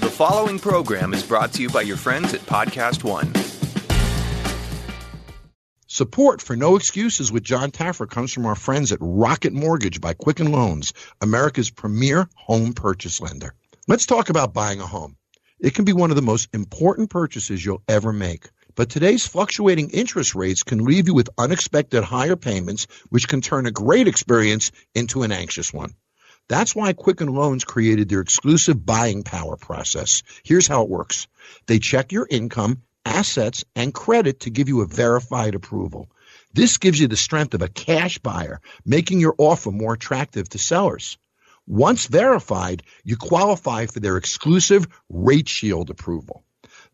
The following program is brought to you by your friends at Podcast One. Support for No Excuses with John Taffer comes from our friends at Rocket Mortgage by Quicken Loans, America's premier home purchase lender. Let's talk about buying a home. It can be one of the most important purchases you'll ever make. But today's fluctuating interest rates can leave you with unexpected higher payments, which can turn a great experience into an anxious one. That's why Quicken Loans created their exclusive buying power process. Here's how it works. They check your income, assets, and credit to give you a verified approval. This gives you the strength of a cash buyer, making your offer more attractive to sellers. Once verified, you qualify for their exclusive Rate Shield approval.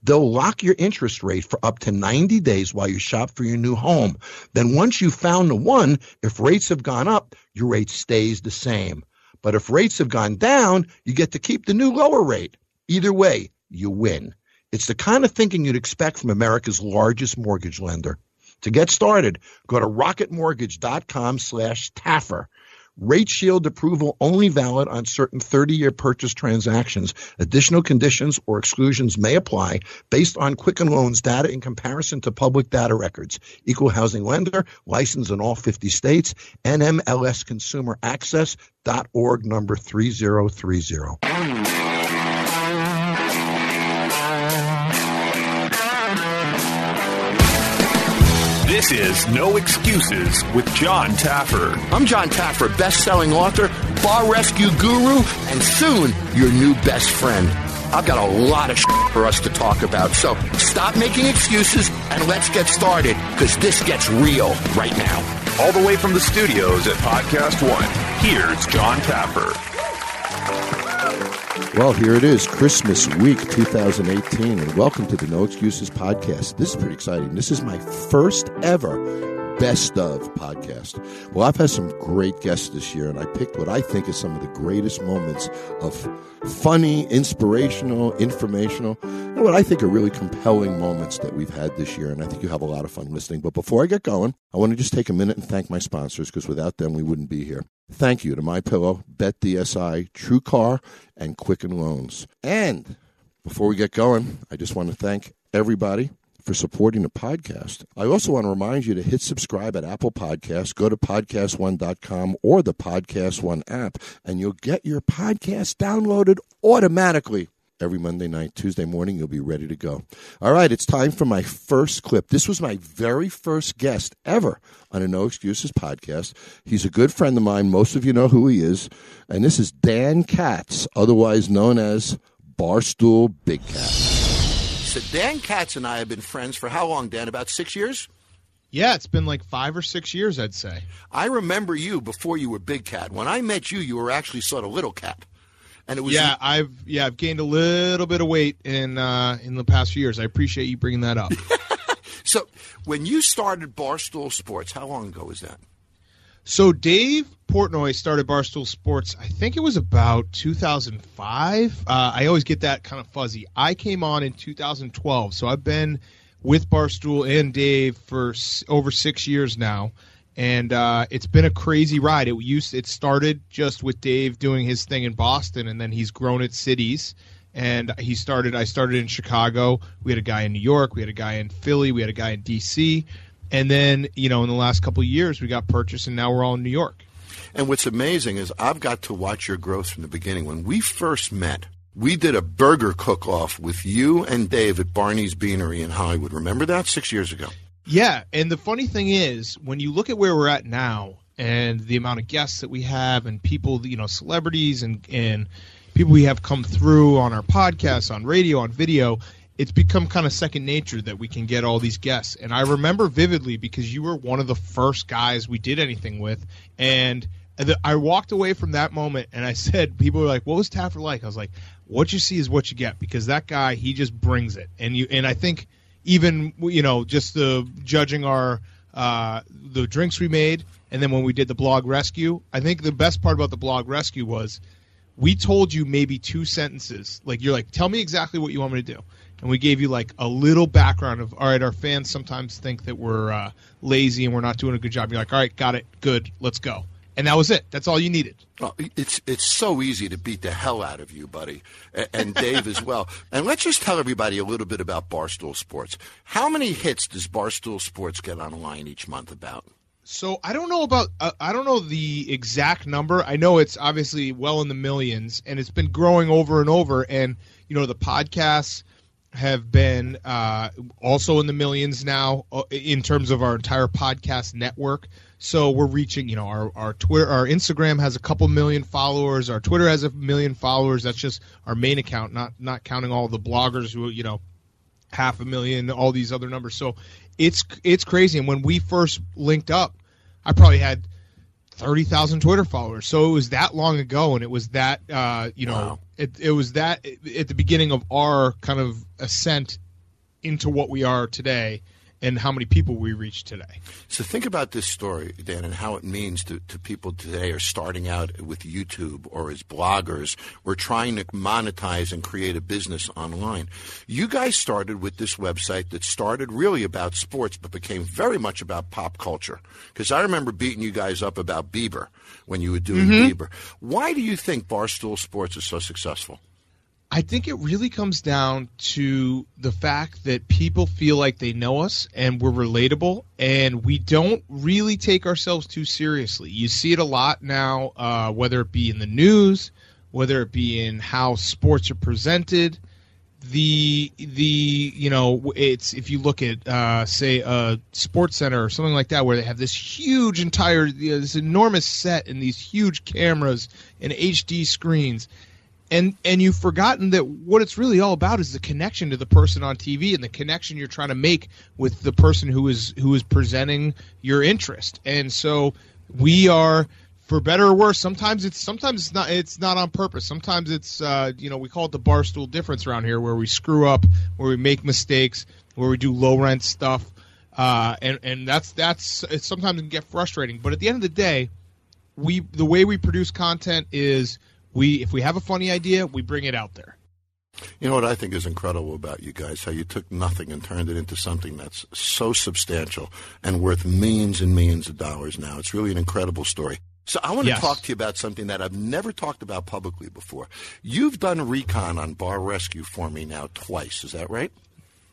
They'll lock your interest rate for up to 90 days while you shop for your new home. Then once you've found the one, if rates have gone up, your rate stays the same. But if rates have gone down, you get to keep the new lower rate. Either way, you win. It's the kind of thinking you'd expect from America's largest mortgage lender. To get started, go to rocketmortgage.com slash Taffer. Rate Shield approval only valid on certain 30-year purchase transactions. Additional conditions or exclusions may apply based on Quicken Loans data in comparison to public data records. Equal housing lender, licensed in all 50 states, NMLSconsumeraccess.org number 3030. This is No Excuses with John Taffer. I'm John Taffer, best-selling author, bar rescue guru, and soon your new best friend. I've got a lot of shit for us to talk about, so stop making excuses and let's get started, because this gets real right now. All the way from the studios at Podcast One, here's John Taffer. Well, here it is, Christmas week 2018, and welcome to the No Excuses podcast. This is pretty exciting. This is my first ever best of podcast. Well, I've had some great guests this year, and I picked what I think is some of the greatest moments of funny, inspirational, informational, and what I think are really compelling moments that we've had this year. And I think you have a lot of fun listening. But before I get going, I want to just take a minute and thank my sponsors because without them, we wouldn't be here. Thank you to My Pillow, Bet DSI, True Car, and Quicken Loans. And before we get going, I just want to thank everybody for supporting the podcast. I also want to remind you to hit subscribe at Apple Podcasts, go to podcastone.com or the Podcast One app, and you'll get your podcast downloaded automatically. Every Monday night, Tuesday morning, you'll be ready to go. All right, it's time for my first clip. This was my very first guest ever on a No Excuses podcast. He's a good friend of mine. Most of you know who he is. And this is Dan Katz, otherwise known as Barstool Big Cat. So Dan Katz and I have been friends for how long, Dan? About six years? Yeah, it's been like five or six years, I'd say. I remember you before you were Big Cat. When I met you, you were actually sort of Little Cat. And it was yeah, I've yeah, I've gained a little bit of weight in uh, in the past few years. I appreciate you bringing that up. so, when you started Barstool Sports, how long ago was that? So Dave Portnoy started Barstool Sports. I think it was about 2005. Uh, I always get that kind of fuzzy. I came on in 2012, so I've been with Barstool and Dave for s- over six years now, and uh, it's been a crazy ride. It used it started just with Dave doing his thing in Boston, and then he's grown at cities. And he started. I started in Chicago. We had a guy in New York. We had a guy in Philly. We had a guy in D.C. And then you know, in the last couple years, we got purchased, and now we're all in New York. And what's amazing is I've got to watch your growth from the beginning. When we first met, we did a burger cook off with you and Dave at Barney's Beanery in Hollywood. Remember that six years ago? Yeah, and the funny thing is, when you look at where we're at now and the amount of guests that we have and people, you know, celebrities and and people we have come through on our podcasts, on radio, on video, it's become kind of second nature that we can get all these guests. And I remember vividly because you were one of the first guys we did anything with, and I walked away from that moment and I said, people were like, "What was Taffer like?" I was like, "What you see is what you get," because that guy he just brings it, and you and I think even you know just the judging our uh, the drinks we made, and then when we did the blog rescue, I think the best part about the blog rescue was we told you maybe two sentences. Like you're like, tell me exactly what you want me to do, and we gave you like a little background of all right. Our fans sometimes think that we're uh, lazy and we're not doing a good job. You're like, all right, got it, good, let's go. And that was it. That's all you needed. Well, it's it's so easy to beat the hell out of you, buddy, and, and Dave as well. And let's just tell everybody a little bit about Barstool Sports. How many hits does Barstool Sports get online each month? About so I don't know about uh, I don't know the exact number. I know it's obviously well in the millions, and it's been growing over and over. And you know the podcasts have been uh, also in the millions now uh, in terms of our entire podcast network. So we're reaching, you know, our, our Twitter, our Instagram has a couple million followers. Our Twitter has a million followers. That's just our main account, not not counting all the bloggers who, you know, half a million, all these other numbers. So it's it's crazy. And when we first linked up, I probably had thirty thousand Twitter followers. So it was that long ago, and it was that uh, you know, Wow. it it was that at the beginning of our kind of ascent into what we are today, and how many people we reach today. So think about this story, Dan, and how it means to, to people today are starting out with YouTube or as bloggers or trying to monetize and create a business online. You guys started with this website that started really about sports but became very much about pop culture. Because I remember beating you guys up about Bieber when you were doing mm-hmm. Bieber. Why do you think Barstool Sports is so successful? I think it really comes down to the fact that people feel like they know us and we're relatable and we don't really take ourselves too seriously. You see it a lot now, uh, whether it be in the news, whether it be in how sports are presented. The the you know it's if you look at uh, say a SportsCenter or something like that where they have this huge entire you know, this enormous set and these huge cameras and HD screens and and you've forgotten that what it's really all about is the connection to the person on TV and the connection you're trying to make with the person who is who is presenting your interest. And so we are for better or worse sometimes it's sometimes it's not it's not on purpose. Sometimes it's uh, you know we call it the barstool difference around here where we screw up where we make mistakes where we do low rent stuff. Uh, and and that's that's it sometimes can get frustrating. But at the end of the day we the way we produce content is we if we have a funny idea we bring it out there You know what I think is incredible about you guys? How you took nothing and turned it into something that's so substantial and worth millions and millions of dollars now. It's really an incredible story. So I want to Yes. talk to you about something that I've never talked about publicly before. You've done recon on Bar Rescue for me now twice. Is that right?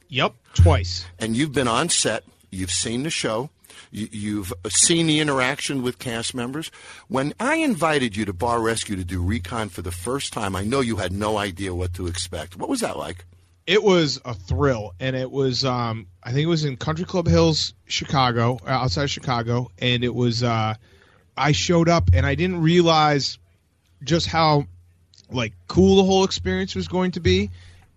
yep twice and you've been on set. You've seen the show. You, you've seen the interaction with cast members. When I invited you to Bar Rescue to do recon for the first time, I know you had no idea what to expect. What was that like? it was a thrill and it was um i think it was in country club hills chicago uh, outside chicago and it was uh i showed up and i didn't realize just how like cool the whole experience was going to be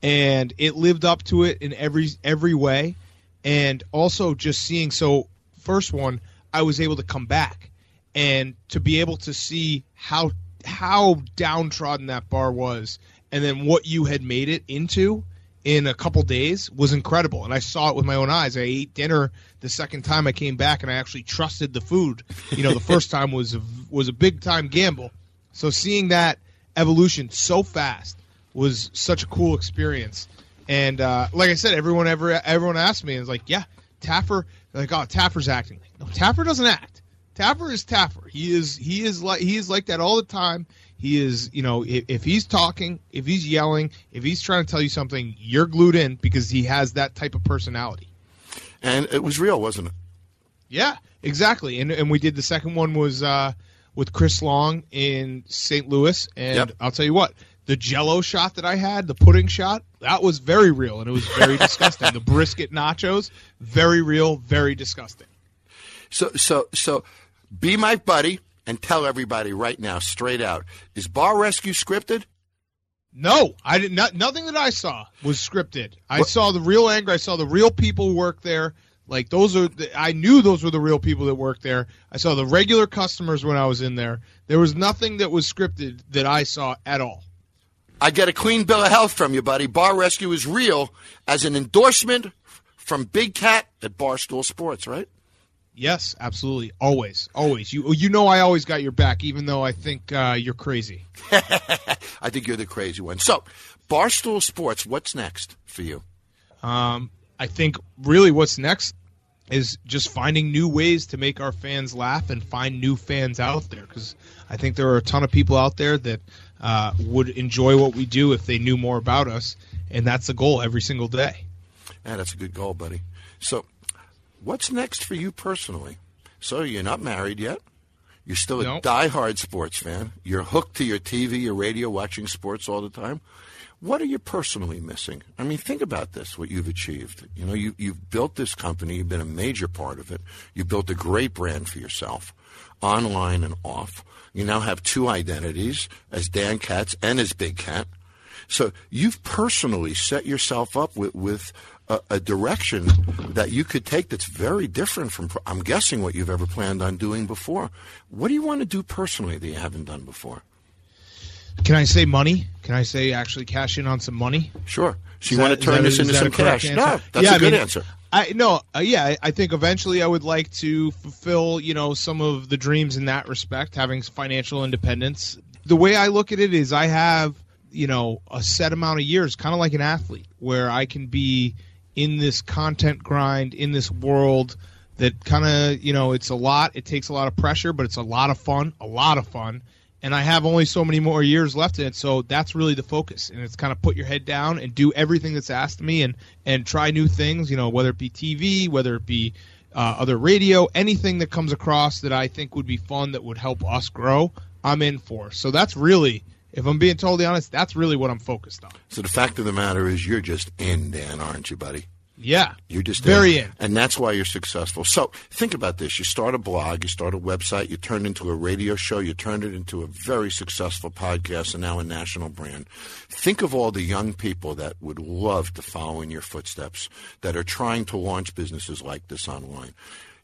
and it lived up to it in every every way and also just seeing so first one i was able to come back and to be able to see how how downtrodden that bar was and then what you had made it into in a couple days was incredible. And i saw it with my own eyes. I ate dinner the second time i came back and i actually trusted the food. You know the first time was a, was a big time gamble. So seeing that evolution so fast was such a cool experience. And uh, like i said everyone ever everyone asked me and was like yeah taffer they're like oh taffer's acting no taffer doesn't act Taffer is Taffer. He is he is like he is like that all the time. He is, you know, if, if he's talking, if he's yelling, if he's trying to tell you something, you're glued in because he has that type of personality. And it was real, wasn't it? Yeah, exactly. And and we did the second one was uh, with Chris Long in St. Louis, and Yep. I'll tell you what, the Jello shot that I had, the pudding shot, that was very real, and it was very disgusting. The brisket nachos, very real, very disgusting. So, so, so, be my buddy and tell everybody right now, straight out: Is Bar Rescue scripted? No, I did not. Nothing that I saw was scripted. I What- saw the real anger. I saw the real people work there. Like those are, the, I knew those were the real people that worked there. I saw the regular customers when I was in there. There was nothing that was scripted that I saw at all. I get a clean bill of health from you, buddy. Bar Rescue is real as an endorsement from Big Cat at Barstool Sports, right? Yes, absolutely, always, always. You, you know, I always got your back, even though I think uh, you're crazy. I think you're the crazy one. So, Barstool Sports, what's next for you? Um, I think really what's next is just finding new ways to make our fans laugh and find new fans out there because I think there are a ton of people out there that uh, would enjoy what we do if they knew more about us, and that's the goal every single day. Yeah, that's a good goal, buddy. So, what's next for you personally? So, you're not married yet. You're still a No. die-hard sports fan. You're hooked to your TV, your radio, watching sports all the time. What are you personally missing? I mean, think about this, what you've achieved. You know, you, you've built this company. You've been a major part of it. You built a great brand for yourself, online and off. You now have two identities, as Dan Katz and as Big Cat. So you've personally set yourself up with, with a, a direction that you could take that's very different from, I'm guessing, what you've ever planned on doing before. What do you want to do personally that you haven't done before? Can I say money? Can I say actually cash in on some money? Sure. So you Is want to turn is this into some cash? answer? No, that's Yeah, a I good mean, answer. I no, uh, yeah, I- think eventually I would like to fulfill, you know, some of the dreams in that respect, having financial independence. The way I look at it is I have, you know, a set amount of years, kind of like an athlete, where I can be in this content grind, in this world that kind of, you know, it's a lot, it takes a lot of pressure, but it's a lot of fun, a lot of fun. And I have only so many more years left in it, so that's really the focus. And it's kind of put your head down and do everything that's asked of me, and and try new things. You know, whether it be TV, whether it be uh, other radio, anything that comes across that I think would be fun that would help us grow, I'm in for. So that's really, if I'm being totally honest, that's really what I'm focused on. So the fact of the matter is you're just in, Dan, aren't you, buddy? Yeah, You're just very in. and that's why you're successful. So think about this: you start a blog, you start a website, you turn it into a radio show, you turn it into a very successful podcast, and now a national brand. Think of all the young people that would love to follow in your footsteps, that are trying to launch businesses like this online.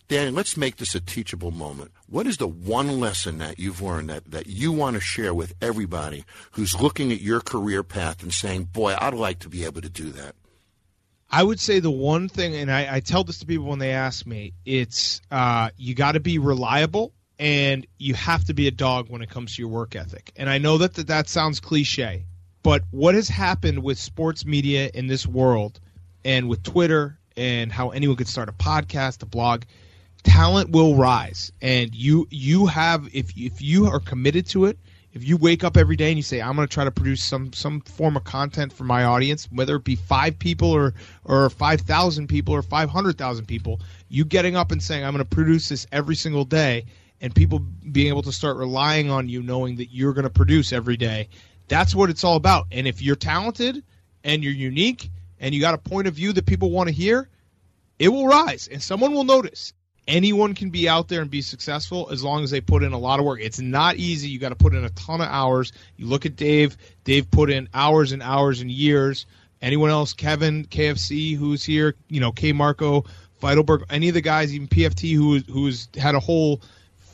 Dan, let's make this a teachable moment. What is the one lesson that you've learned that, that you want to share with everybody who's looking at your career path and saying, boy, I'd like to be able to do that? I would say the one thing, and I, I tell this to people when they ask me, it's uh, you got to be reliable and you have to be a dog when it comes to your work ethic. And I know that that, that sounds cliche, but what has happened with sports media in this world and with Twitter and how anyone could start a podcast, a blog, talent will rise. And you you have if if you are committed to it, if you wake up every day and you say i'm going to try to produce some some form of content for my audience whether it be five people or or 5000 people or 500000 people you getting up and saying i'm going to produce this every single day and people being able to start relying on you knowing that you're going to produce every day that's what it's all about. And if you're talented and you're unique and you got a point of view that people want to hear it will rise. And someone will notice anyone can be out there and be successful as long as they put in a lot of work. It's not easy. You got to put in a ton of hours. You look at Dave. Dave put in hours and hours and years. Anyone else? Kevin, KFC, who's here? You know, K. Marco, Feitelberg, any of the guys, even PFT, who who's had a whole,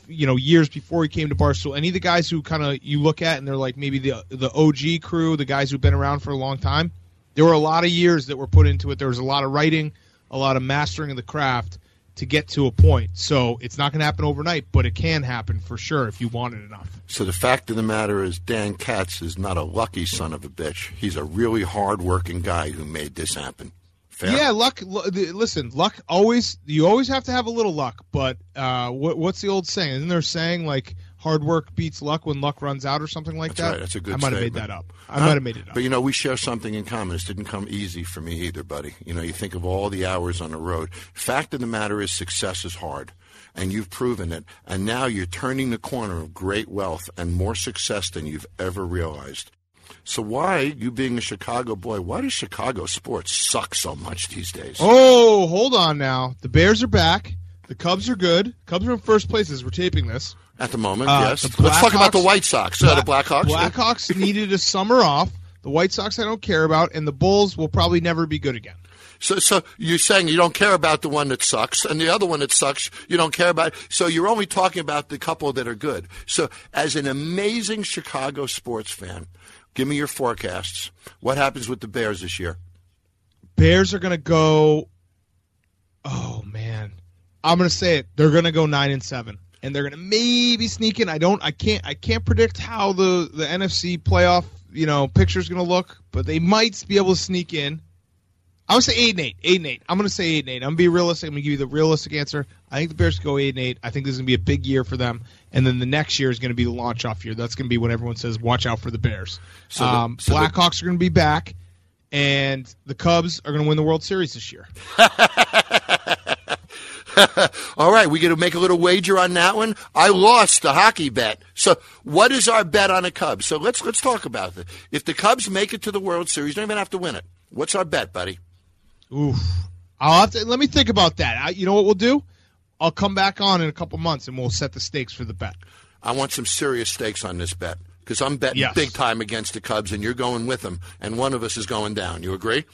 you know, years before he came to Barstool. Any of the guys who kind of you look at and they're like maybe the the OG crew, the guys who've been around for a long time. There were a lot of years that were put into it. There was a lot of writing, a lot of mastering of the craft to get to a point. So it's not going to happen overnight, but it can happen for sure if you want it enough. So the fact of the matter is, Dan Katz is not a lucky son of a bitch. He's a really hard-working guy who made this happen. Fair? Yeah, luck. Listen, luck always. You always have to have a little luck. But uh, what, what's the old saying? Isn't there saying like hard work beats luck when luck runs out or something like That's that? right. That's a good I might have made that up. I Huh? might have made it up. But you know, we share something in common. This didn't come easy for me either, buddy. You know, you think of all the hours on the road. Fact of the matter is, success is hard. And you've proven it. And now you're turning the corner of great wealth and more success than you've ever realized. So why, you being a Chicago boy, why does Chicago sports suck so much these days? Oh, hold on now. The Bears are back. The Cubs are good. Cubs are in first place as we're taping this. At the moment, Uh, yes. the Let's talk about the White Sox. Uh, the Blackhawks. Blackhawks needed a summer off. The White Sox I don't care about, and the Bulls will probably never be good again. So, so you're saying you don't care about the one that sucks, and the other one that sucks you don't care about. So you're only talking about the couple that are good. So, as an amazing Chicago sports fan, give me your forecasts. What happens with the Bears this year? Bears are going to go. Oh man, I'm going to say it. They're going to go nine and seven, and they're going to maybe sneak in. I don't. I can't. I can't predict how the the NFC playoff you know picture is going to look, but they might be able to sneak in. I would say eight and eight. Eight and eight. I'm going to say eight and eight. I'm going to be realistic. I'm going to give you the realistic answer. I think the Bears go eight and eight. I think this is going to be a big year for them. And then the next year is going to be the launch off year. That's going to be when everyone says, "Watch out for the Bears." So the- um, so the- Blackhawks are going to be back, and the Cubs are going to win the World Series this year. All right, we going to make a little wager on that one. I lost the hockey bet. So, what is our bet on the Cubs? So let's let's talk about it. If the Cubs make it to the World Series, don't even have to win it. What's our bet, buddy? Oof. I'll have to let me think about that. I, you know what we'll do? I'll come back on in a couple months and we'll set the stakes for the bet. I want some serious stakes on this bet because I'm betting Yes. big time against the Cubs, and you're going with them, and one of us is going down. You agree?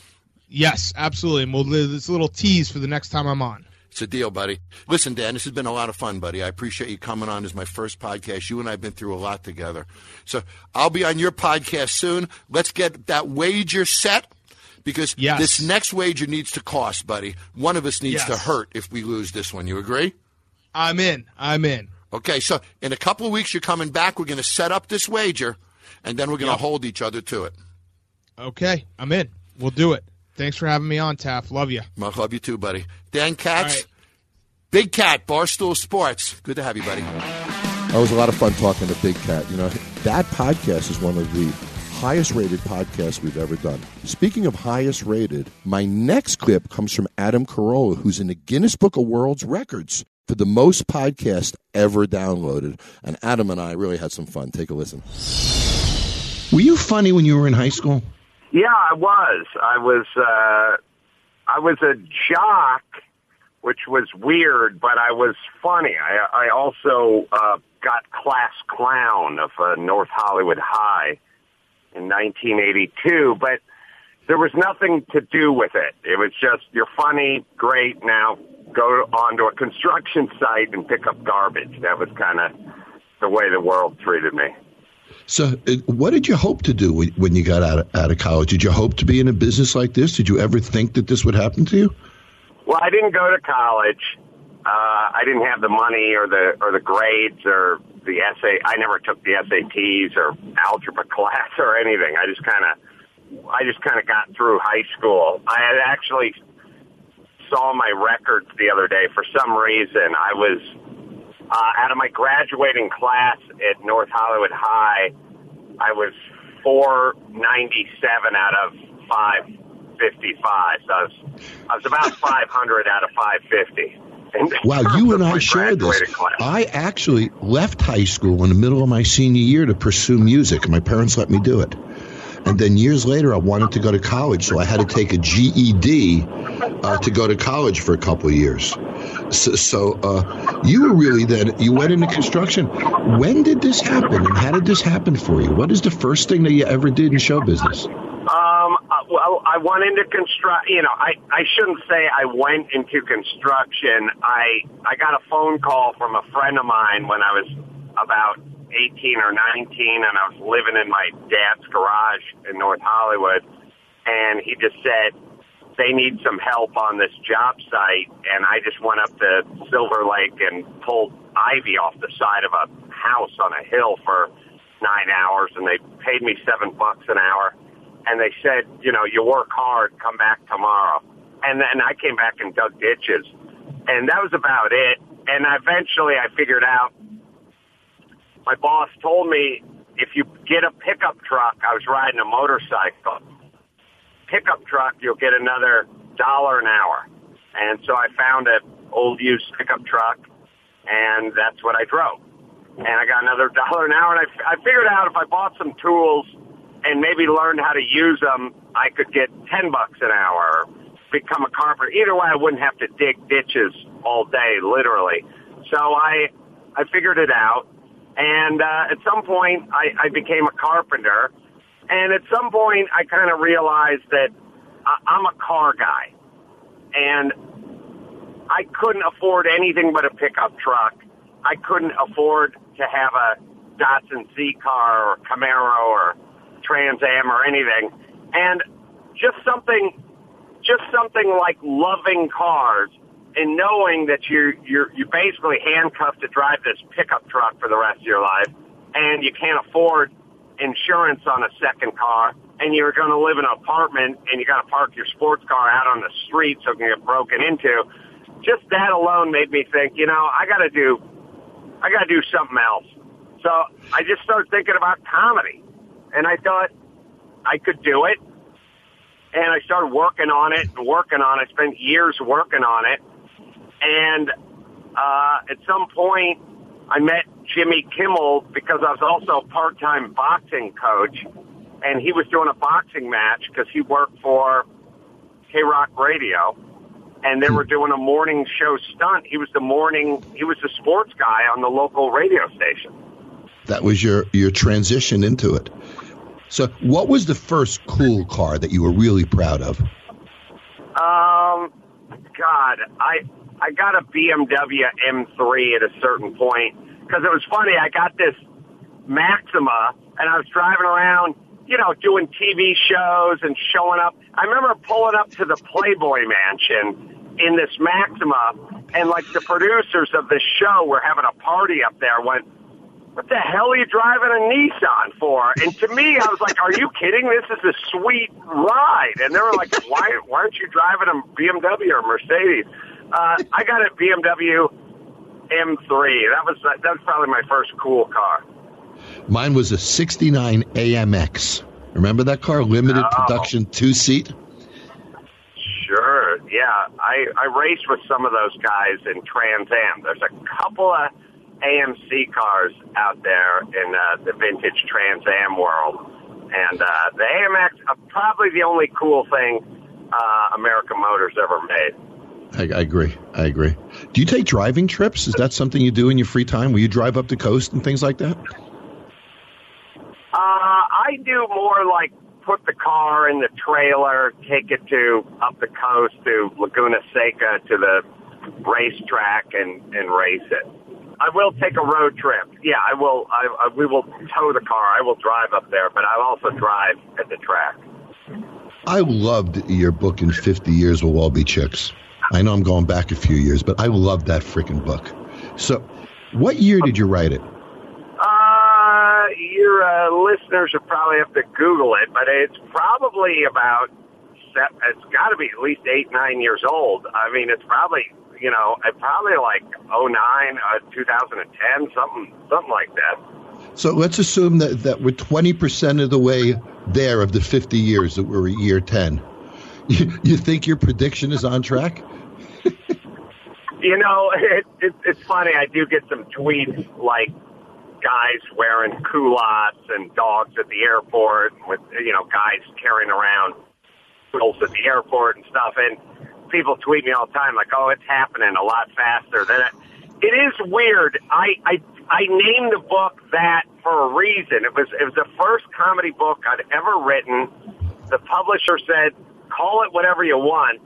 Yes, absolutely. And we'll do this little tease for the next time I'm on. It's a deal, buddy. Listen, Dan, this has been a lot of fun, buddy. I appreciate you coming on as my first podcast. You and I have been through a lot together. So I'll be on your podcast soon. Let's get that wager set because Yes. this next wager needs to cost, buddy. One of us needs Yes. to hurt if we lose this one. You agree? I'm in. I'm in. Okay, so in a couple of weeks, you're coming back. We're going to set up this wager, and then we're going to Yep. hold each other to it. Okay, I'm in. We'll do it. Thanks for having me on, Taff. Love you. I love you too, buddy. Dan Katz, All right. Big Cat, Barstool Sports. Good to have you, buddy. That was a lot of fun talking to Big Cat. You know, that podcast is one of the highest rated podcasts we've ever done. Speaking of highest rated, my next clip comes from Adam Carolla, who's in the Guinness Book of World's Records for the most podcast ever downloaded. And Adam and I really had some fun. Take a listen. Were you funny when you were in high school? Yeah, I was. I was. Uh, I was a jock, which was weird, but I was funny. I, I also uh, got class clown of uh, North Hollywood High in 1982, but there was nothing to do with it. It was just you're funny, great. Now go onto a construction site and pick up garbage. That was kind of the way the world treated me. So, uh, what did you hope to do when you got out of, out of college? Did you hope to be in a business like this? Did you ever think that this would happen to you? Well, I didn't go to college. Uh, I didn't have the money or the or the grades or the essay. I never took the SATs or algebra class or anything. I just kind of, I just kind of got through high school. I had actually saw my records the other day. For some reason, I was uh, out of my graduating class at North Hollywood High. I was 497 out of 555. So I was, I was about 500 out of 550. in Wow, you and I shared this. class. I actually left high school in the middle of my senior year to pursue music. My parents let me do it. And then years later, I wanted to go to college, so I had to take a GED uh, to go to college for a couple of years. So, so uh, you were really then, you went into construction. When did this happen, and how did this happen for you? What is the first thing that you ever did in show business? Um, uh, well, I went into construct. You know, I I shouldn't say I went into construction. I I got a phone call from a friend of mine when I was about 18 or 19, and I was living in my dad's garage in North Hollywood, and he just said they need some help on this job site, and I just went up to Silver Lake and pulled ivy off the side of a house on a hill for nine hours, and they paid me seven bucks an hour and they said, you know, you work hard, come back tomorrow. And then I came back and dug ditches. And that was about it. And eventually I figured out, my boss told me if you get a pickup truck, I was riding a motorcycle, pickup truck, you'll get another dollar an hour. And so I found an old used pickup truck and that's what I drove. And I got another dollar an hour and I, I figured out if I bought some tools and maybe learned how to use them, I could get 10 bucks an hour become a carpenter. Either way, I wouldn't have to dig ditches all day, literally. So I, I figured it out. And, uh, at some point I, I became a carpenter. And at some point I kind of realized that I, I'm a car guy and I couldn't afford anything but a pickup truck. I couldn't afford to have a Datsun Z car or Camaro or Trans Am or anything. And just something, just something like loving cars and knowing that you're, you're, you're basically handcuffed to drive this pickup truck for the rest of your life and you can't afford insurance on a second car and you're going to live in an apartment and you got to park your sports car out on the street so it can get broken into. Just that alone made me think, you know, I got to do, I got to do something else. So I just started thinking about comedy, and I thought I could do it. And I started working on it and working on it. Spent years working on it, and uh, at some point, I met Jimmy Kimmel because I was also a part-time boxing coach, and he was doing a boxing match because he worked for KROQ Radio, and they were doing a morning show stunt. He was the morning, he was the sports guy on the local radio station. That was your your transition into it. So, what was the first cool car that you were really proud of? Um, God, I I got a BMW M3 at a certain point because it was funny. I got this Maxima, and I was driving around, you know, doing TV shows and showing up. I remember pulling up to the Playboy Mansion in this Maxima, and like the producers of the show were having a party up there. Went, what the hell are you driving a Nissan for? And to me, I was like, are you kidding? This is a sweet ride. And they were like, why, why aren't you driving a BMW or Mercedes? Uh, I got a BMW M3. That was, that was probably my first cool car. Mine was a 69 AMX. Remember that car? Limited Oh. production two seat? Sure. Yeah. I, I raced with some of those guys in Trans Am. There's a couple of AMC cars out there in uh, the vintage Trans Am world. And uh, the AMX, uh, probably the only cool thing uh, American Motors ever made. I, I agree. I agree. Do you take driving trips? Is that something you do in your free time? Will you drive up the coast and things like that? Uh, I do more like put the car in the trailer, take it to up the coast to Laguna Seca to the racetrack and, and race it. I will take a road trip. Yeah, I will. I, I, we will tow the car. I will drive up there, but I'll also drive at the track. I loved your book in 50 Years We'll All Be Chicks. I know I'm going back a few years, but I love that freaking book. So, what year did you write it? Uh, your uh, listeners will probably have to Google it, but it's probably about. It's got to be at least eight, nine years old. I mean, it's probably you know, probably like oh nine, uh, 2010, something, something like that. So let's assume that, that we're 20% of the way there of the 50 years that we're at year 10. You, you think your prediction is on track? You know, it, it, it's funny. I do get some tweets like guys wearing culottes and dogs at the airport with, you know, guys carrying around poodles at the airport and stuff. And people tweet me all the time like, oh, it's happening a lot faster than it. It is weird. I, I, I named the book that for a reason. It was, it was the first comedy book I'd ever written. The publisher said, call it whatever you want.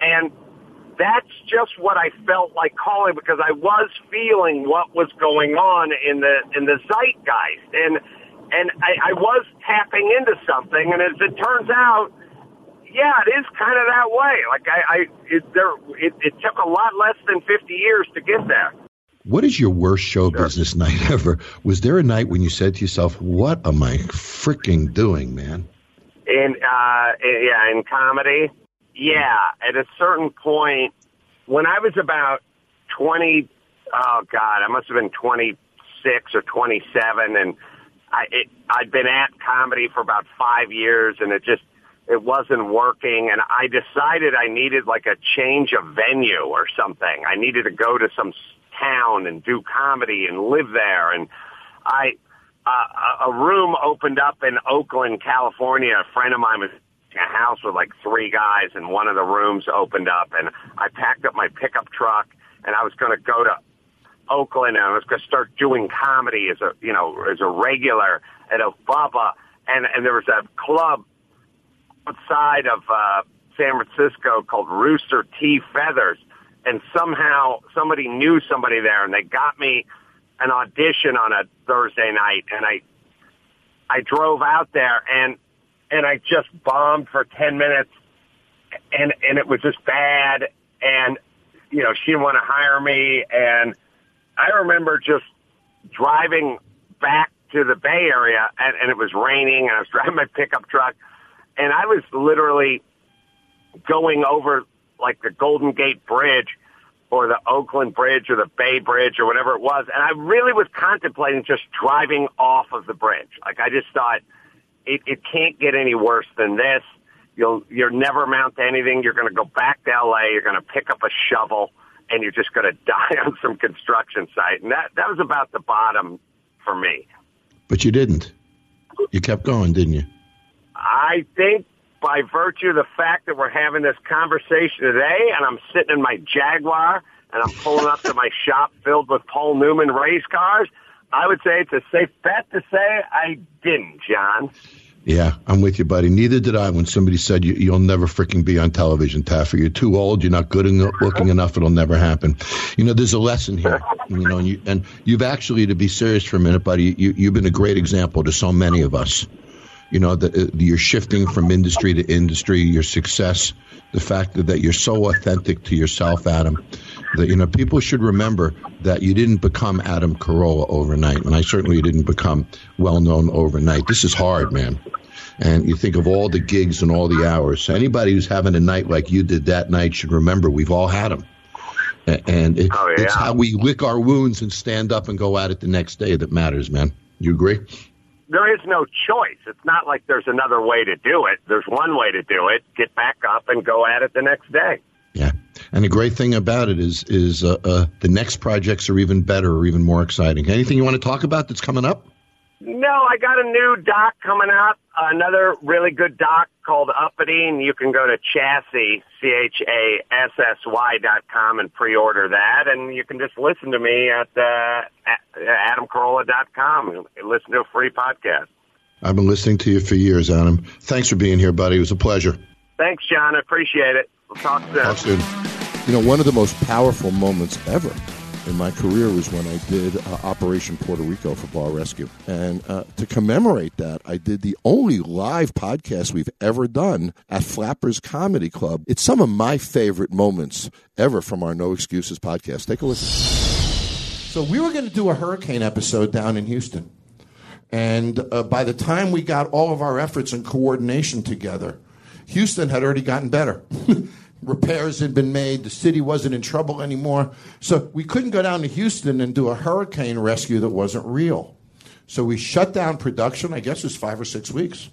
And that's just what I felt like calling because I was feeling what was going on in the in the zeitgeist, and and I, I was tapping into something. And as it turns out, yeah, it is kind of that way. Like I, I it, there, it, it took a lot less than fifty years to get there. What is your worst show business night ever? Was there a night when you said to yourself, "What am I freaking doing, man"? In uh, yeah, in comedy, yeah. At a certain point, when I was about twenty, oh god, I must have been twenty six or twenty seven, and I it, I'd been at comedy for about five years, and it just it wasn't working, and I decided I needed like a change of venue or something. I needed to go to some town and do comedy and live there, and I a room opened up in Oakland, California. A friend of mine was in a house with like three guys, and one of the rooms opened up, and I packed up my pickup truck, and I was going to go to Oakland, and I was going to start doing comedy as a you know as a regular at a Bubba, and and there was a club outside of uh, San Francisco called Rooster T Feathers, and somehow somebody knew somebody there, and they got me an audition on a Thursday night, and I I drove out there, and and I just bombed for ten minutes, and and it was just bad, and you know she didn't want to hire me, and I remember just driving back to the Bay Area, and, and it was raining, and I was driving my pickup truck, and I was literally going over like the Golden Gate Bridge or the Oakland Bridge or the Bay Bridge or whatever it was. And I really was contemplating just driving off of the bridge. Like I just thought it, it can't get any worse than this. You'll, you'll never amount to anything. You're going to go back to LA. You're going to pick up a shovel and you're just going to die on some construction site. And that, that was about the bottom for me. But you didn't. You kept going, didn't you? I think by virtue of the fact that we're having this conversation today and I'm sitting in my Jaguar and I'm pulling up to my shop filled with Paul Newman race cars, I would say it's a safe bet to say I didn't, John. Yeah, I'm with you, buddy. Neither did I when somebody said you, you'll never freaking be on television, Taffer. You're too old. You're not good enough, looking enough. It'll never happen. You know, there's a lesson here. You know, and, you, you've actually, to be serious for a minute, buddy, you, you've been a great example to so many of us you know that uh, you're shifting from industry to industry your success the fact that, that you're so authentic to yourself adam that you know people should remember that you didn't become adam carolla overnight and i certainly didn't become well known overnight. This is hard man. And you think of all the gigs and all the hours. Anybody who's having a night like you did that night should remember we've all had them and it, oh, yeah. it's how we lick our wounds and stand up and go at it the next day that matters man. You agree there is no choice. It's not like there's another way to do it. There's one way to do it. Get back up and go at it the next day. Yeah, and the great thing about it is is uh, uh, the next projects are even better or even more exciting. Anything you want to talk about that's coming up? No, I got a new doc coming out. Another really good doc called Uppity, you can go to Chassy, C-H-A-S-S-Y dot com and pre-order that. And you can just listen to me at, uh, at adamcarolla dot com and listen to a free podcast. I've been listening to you for years, Adam. Thanks for being here, buddy. It was a pleasure. Thanks, John. I appreciate it. We'll talk soon. Talk soon. You know, one of the most powerful moments ever in my career was when I did uh, Operation Puerto Rico for Bar Rescue. And uh, to commemorate that, I did the only live podcast we've ever done at Flappers Comedy Club. It's some of my favorite moments ever from our No Excuses podcast. Take a listen. So, we were going to do a hurricane episode down in Houston. And uh, by the time we got all of our efforts and coordination together, Houston had already gotten better. repairs had been made. The city wasn't in trouble anymore. So we couldn't go down to Houston and do a hurricane rescue that wasn't real. So we shut down production, I guess it was five or six weeks.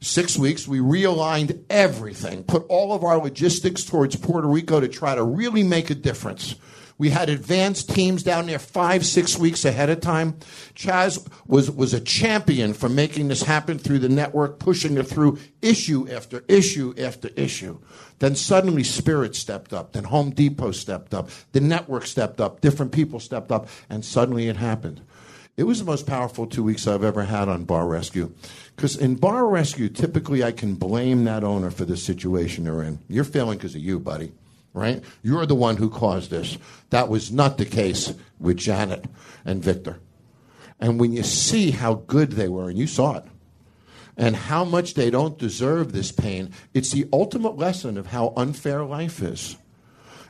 Six weeks, we realigned everything, put all of our logistics towards Puerto Rico to try to really make a difference. We had advanced teams down there five, six weeks ahead of time. Chaz was, was a champion for making this happen through the network, pushing it through issue after issue after issue. Then suddenly Spirit stepped up, then Home Depot stepped up, the network stepped up, different people stepped up, and suddenly it happened. It was the most powerful two weeks I've ever had on Bar Rescue. Because in Bar Rescue, typically I can blame that owner for the situation they're in. You're failing because of you, buddy right? You're the one who caused this. That was not the case with Janet and Victor. And when you see how good they were, and you saw it, and how much they don't deserve this pain, it's the ultimate lesson of how unfair life is.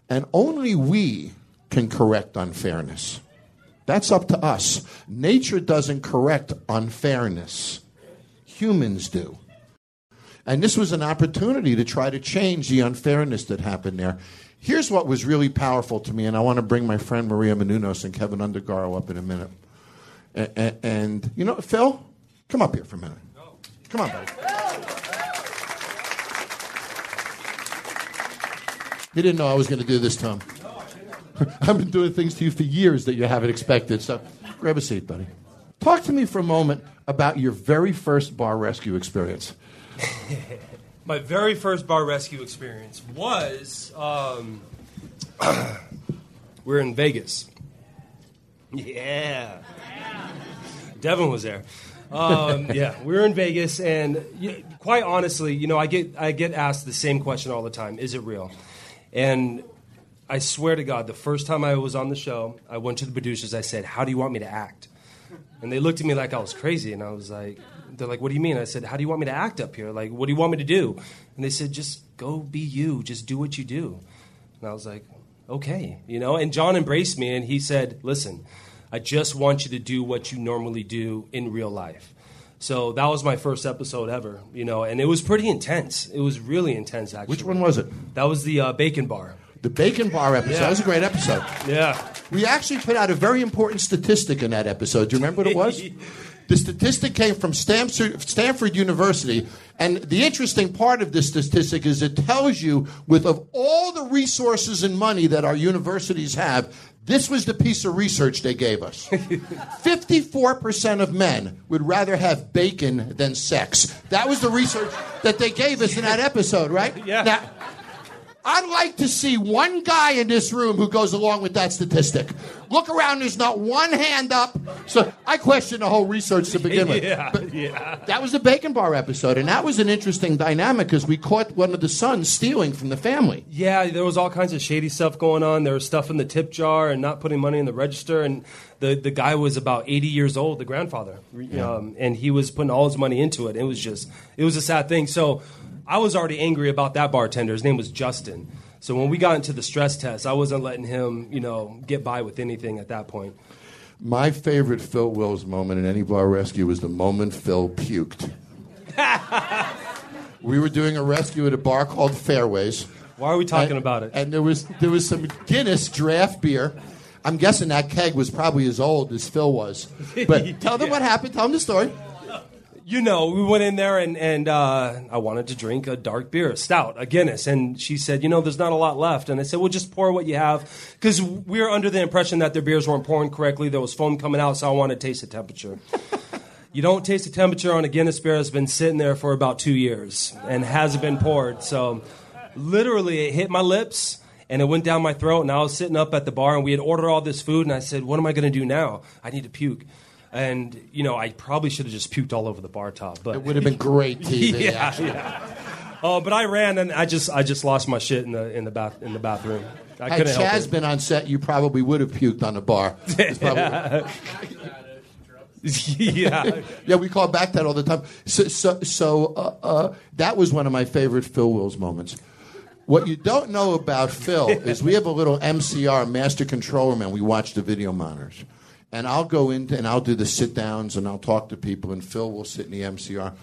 And only we can correct unfairness. That's up to us. Nature doesn't correct unfairness, humans do. And this was an opportunity to try to change the unfairness that happened there. Here's what was really powerful to me, and I want to bring my friend Maria Menounos and Keven Undergaro up in a minute. And, and, you know, Phil, come up here for a minute. Come on, buddy. You didn't know I was going to do this, Tom. I've been doing things to you for years that you haven't expected. So grab a seat, buddy. Talk to me for a moment about your very first bar rescue experience. my very first bar rescue experience was um, we are in Vegas. Yeah. Devin was there. Um, yeah, we were in Vegas, and quite honestly, you know, I get I get asked the same question all the time: Is it real? And I swear to God, the first time I was on the show, I went to the producers. I said, "How do you want me to act?" And they looked at me like I was crazy, and I was like, they're like, what do you mean? I said, how do you want me to act up here? Like, what do you want me to do? And they said, just go be you. Just do what you do. And I was like, okay, you know. And John embraced me and he said, listen, I just want you to do what you normally do in real life. So that was my first episode ever, you know, and it was pretty intense. It was really intense, actually. Which one was it? That was the uh, Bacon Bar. The Bacon Bar episode. Yeah. That was a great episode. Yeah. We actually put out a very important statistic in that episode. Do you remember what it was? the statistic came from Stanford, Stanford University, and the interesting part of this statistic is it tells you, with of all the resources and money that our universities have, this was the piece of research they gave us. 54% of men would rather have bacon than sex. That was the research that they gave us in that episode, right? Yeah. Now, I'd like to see one guy in this room who goes along with that statistic. Look around, there's not one hand up. So I question the whole research to begin with. Yeah, But yeah. That was the Bacon Bar episode, and that was an interesting dynamic because we caught one of the sons stealing from the family. Yeah, there was all kinds of shady stuff going on. There was stuff in the tip jar and not putting money in the register. And the, the guy was about 80 years old, the grandfather. Um, and he was putting all his money into it. It was just, it was a sad thing. So I was already angry about that bartender. His name was Justin. So when we got into the stress test, I wasn't letting him, you know, get by with anything at that point. My favorite Phil Wills moment in any bar rescue was the moment Phil puked. we were doing a rescue at a bar called Fairways. Why are we talking And- about it? And there was there was some Guinness draft beer. I'm guessing that keg was probably as old as Phil was. But tell them what happened. Tell them the story. You know, we went in there and, and uh, I wanted to drink a dark beer, a stout, a Guinness. And she said, you know, there's not a lot left. And I said, well, just pour what you have. Because we were under the impression that their beers weren't pouring correctly. There was foam coming out, so I wanted to taste the temperature. you don't taste the temperature on a Guinness beer that's been sitting there for about two years and hasn't been poured. So literally, it hit my lips. And it went down my throat, and I was sitting up at the bar, and we had ordered all this food, and I said, "What am I going to do now? I need to puke." And you know, I probably should have just puked all over the bar top, but It would have been great TV. yeah, actually. yeah. Oh, but I ran and I just I just lost my shit in the in the bath in the bathroom. I Had couldn't help Chaz it. been on set, you probably would have puked on the bar. It's probably- yeah, yeah, we call back that all the time. So, so, so uh, uh, that was one of my favorite Phil Wills moments. What you don't know about Phil is we have a little MCR, Master Controller Man. We watch the video monitors. And I'll go into and I'll do the sit downs and I'll talk to people, and Phil will sit in the MCR.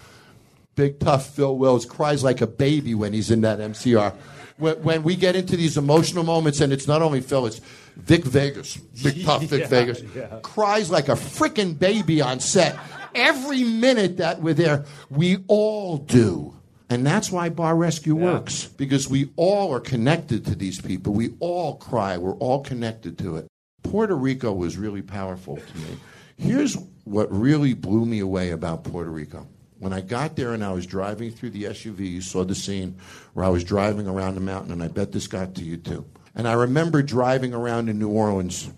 Big tough Phil Wills cries like a baby when he's in that MCR. When, when we get into these emotional moments, and it's not only Phil, it's Vic Vegas, big tough Vic Yeah, Vegas, yeah. cries like a freaking baby on set. Every minute that we're there, we all do. And that's why Bar Rescue works, because we all are connected to these people. We all cry. We're all connected to it. Puerto Rico was really powerful to me. Here's what really blew me away about Puerto Rico. When I got there and I was driving through the SUV, you saw the scene where I was driving around the mountain, and I bet this got to you too. And I remember driving around in New Orleans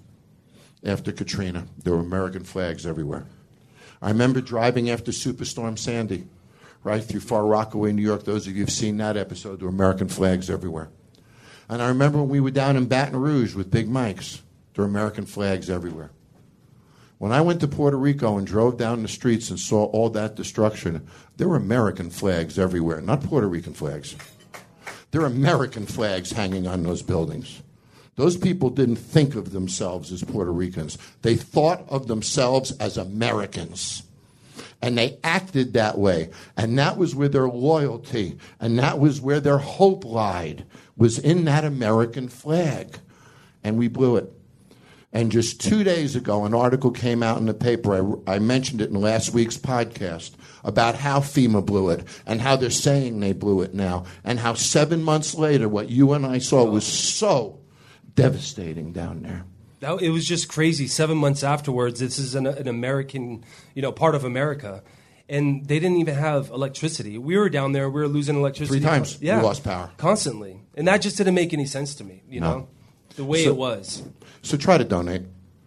after Katrina. There were American flags everywhere. I remember driving after Superstorm Sandy, right through Far Rockaway, New York. Those of you who've seen that episode, there were American flags everywhere. And I remember when we were down in Baton Rouge with Big Mike's, there were American flags everywhere. When I went to Puerto Rico and drove down the streets and saw all that destruction, there were American flags everywhere, not Puerto Rican flags. There are American flags hanging on those buildings. Those people didn't think of themselves as Puerto Ricans. They thought of themselves as Americans. And they acted that way. And that was where their loyalty and that was where their hope lied, was in that American flag. And we blew it. And just two days ago, an article came out in the paper. I, I mentioned it in last week's podcast about how FEMA blew it and how they're saying they blew it now, and how seven months later, what you and I saw was so devastating down there. That, it was just crazy. Seven months afterwards, this is an, an American, you know, part of America, and they didn't even have electricity. We were down there. We were losing electricity Three times Yeah. we lost power. constantly, and that just didn't make any sense to me. You No. know, the way So- it was. So try to donate.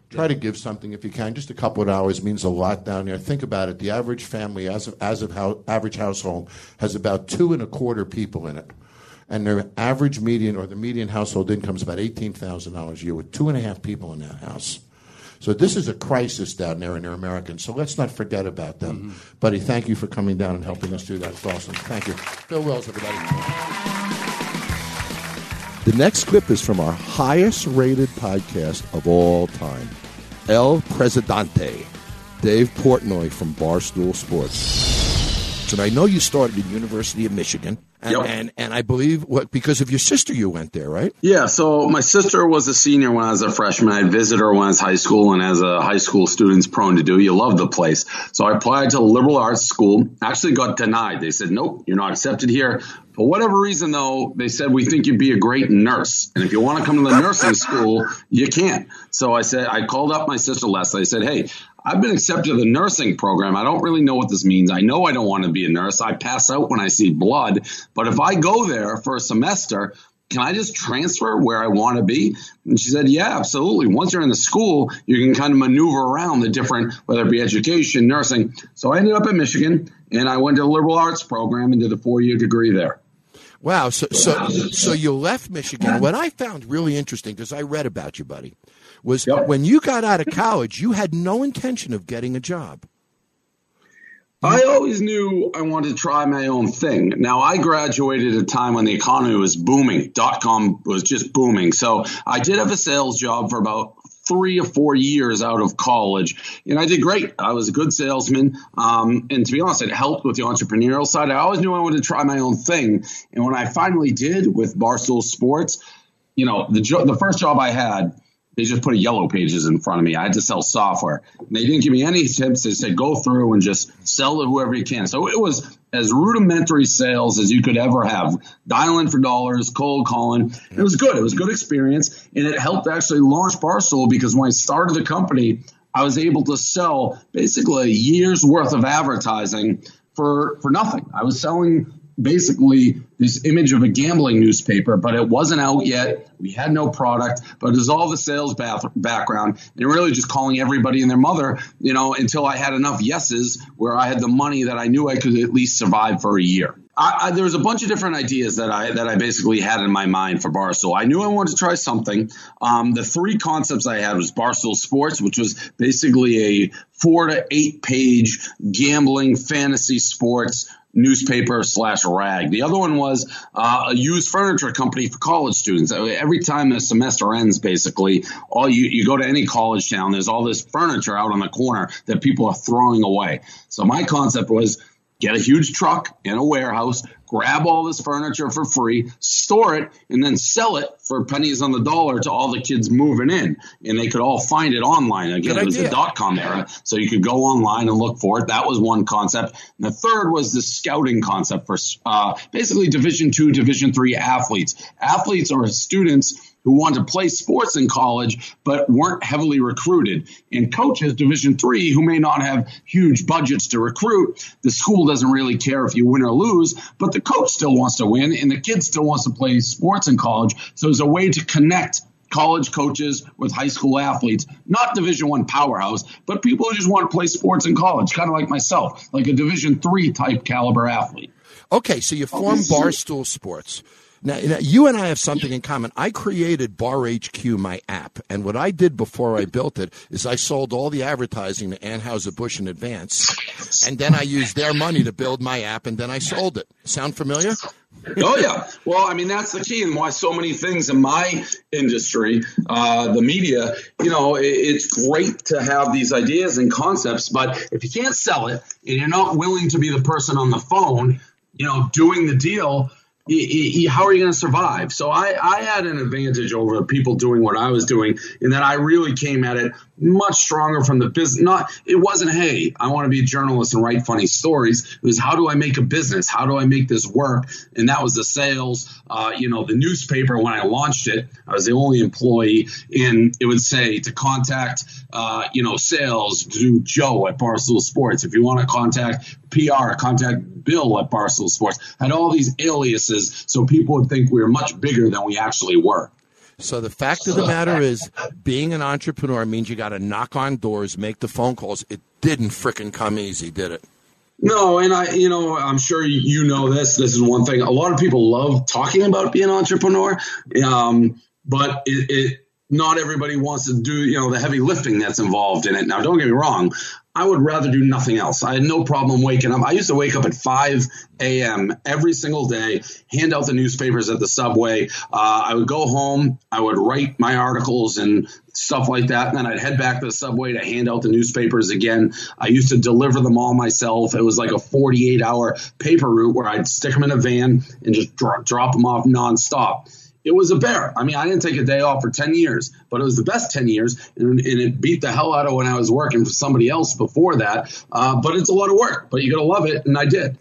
Try to give something if you can. Just a couple of dollars means a lot down there. Think about it. The average family, as of, as of how, average household, has about two and a quarter people in it. And their average median or the median household income is about $18,000 a year with two and a half people in that house. So this is a crisis down there and they're Americans. So let's not forget about them. Mm-hmm. Buddy, thank you for coming down and helping us do that. It's awesome. Thank you. Bill Wells, everybody. The next clip is from our highest rated podcast of all time, El Presidente. Dave Portnoy from Barstool Sports. And I know you started at University of Michigan, and Yep. and, and I believe what because of your sister you went there, right? Yeah, so my sister was a senior when I was a freshman. I'd visit her when I was high school, and as a high school student's prone to do, you love the place. So I applied to a liberal arts school. Actually, got denied. They said, "Nope, you're not accepted here." For whatever reason, though, they said we think you'd be a great nurse, and if you want to come to the nursing school, you can't. So I said, I called up my sister Leslie. I said, "Hey." I've been accepted to the nursing program. I don't really know what this means. I know I don't want to be a nurse. I pass out when I see blood. But if I go there for a semester, can I just transfer where I want to be? And she said, yeah, absolutely. Once you're in the school, you can kind of maneuver around the different, whether it be education, nursing. So I ended up at Michigan and I went to the liberal arts program and did a four year degree there. Wow. So so so you left Michigan. What I found really interesting because I read about you, buddy, was Yep. when you got out of college, you had no intention of getting a job. I always knew I wanted to try my own thing. Now, I graduated at a time when the economy was booming. Dot com was just booming. So I did have a sales job for about three or four years out of college, and I did great. I was a good salesman. Um, and to be honest, it helped with the entrepreneurial side. I always knew I wanted to try my own thing. And when I finally did with Barstool Sports, you know, the, jo- the first job I had, they just put a yellow pages in front of me. I had to sell software. And they didn't give me any tips. They said go through and just sell to whoever you can. So it was as rudimentary sales as you could ever have. Dialing for dollars, cold calling. It was good. It was a good experience. And it helped actually launch Barstool because when I started the company, I was able to sell basically a year's worth of advertising for, for nothing. I was selling basically this image of a gambling newspaper, but it wasn't out yet. We had no product, but it was all the sales bath- background and really just calling everybody and their mother, you know, until I had enough yeses where I had the money that I knew I could at least survive for a year. I, I, there was a bunch of different ideas that I that I basically had in my mind for Barstool. I knew I wanted to try something. Um, the three concepts I had was Barstool Sports, which was basically a four to eight page gambling fantasy sports newspaper slash rag. The other one was uh, a used furniture company for college students. Every time the semester ends, basically, all you, you go to any college town, there's all this furniture out on the corner that people are throwing away. So my concept was get a huge truck in a warehouse, grab all this furniture for free, store it, and then sell it for pennies on the dollar to all the kids moving in. And they could all find it online. Again, Good it was the dot com era, so you could go online and look for it. That was one concept. And the third was the scouting concept for uh, basically Division two, Division three athletes. Athletes are students who want to play sports in college but weren't heavily recruited. And coaches division three who may not have huge budgets to recruit. The school doesn't really care if you win or lose but the coach still wants to win and the kid still wants to play sports in college. So there's a way to connect college coaches with high school athletes not division one powerhouse but people who just want to play sports in college kind of like myself like a division three type caliber athlete. Okay, so you form formed Barstool Sports. Now, you and I have something in common. I created Bar HQ, my app, and what I did before I built it is I sold all the advertising to Anheuser Busch in advance, and then I used their money to build my app, and then I sold it. Sound familiar? oh yeah well i mean that's the key and why so many things in my industry uh, the media you know it, it's great to have these ideas and concepts but if you can't sell it and you're not willing to be the person on the phone you know doing the deal how are you going to survive? So I, I had an advantage over people doing what i was doing in that i really came at it much stronger from the business not it wasn't hey i want to be a journalist and write funny stories. It was how do i make a business? How do i make this work? And that was the sales uh, you know the newspaper when i launched it. I was the only employee. And it would say to contact uh, you know sales do joe at barstool sports. If you want to contact pr contact bill at barstool sports had all these aliases so people would think we were much bigger than we actually were So the fact of the matter is, being an entrepreneur means you got to knock on doors, make the phone calls. It didn't frickin' come easy, did it? No, and I, you know, I'm sure you know this. This is one thing. A lot of people love talking about being an entrepreneur, um, but it, it not everybody wants to do, you know, the heavy lifting that's involved in it. Now, don't get me wrong. I would rather do nothing else. I had no problem waking up. I used to wake up at 5 a.m. every single day, hand out the newspapers at the subway. Uh, I would go home. I would write my articles and stuff like that. And then I'd head back to the subway to hand out the newspapers again. I used to deliver them all myself. It was like a 48 hour paper route where I'd stick them in a van and just drop, drop them off nonstop. It was a bear. I mean, I didn't take a day off for 10 years, but it was the best 10 years. And, and it beat the hell out of when I was working for somebody else before that. Uh, but it's a lot of work, but you got to love it. And I did.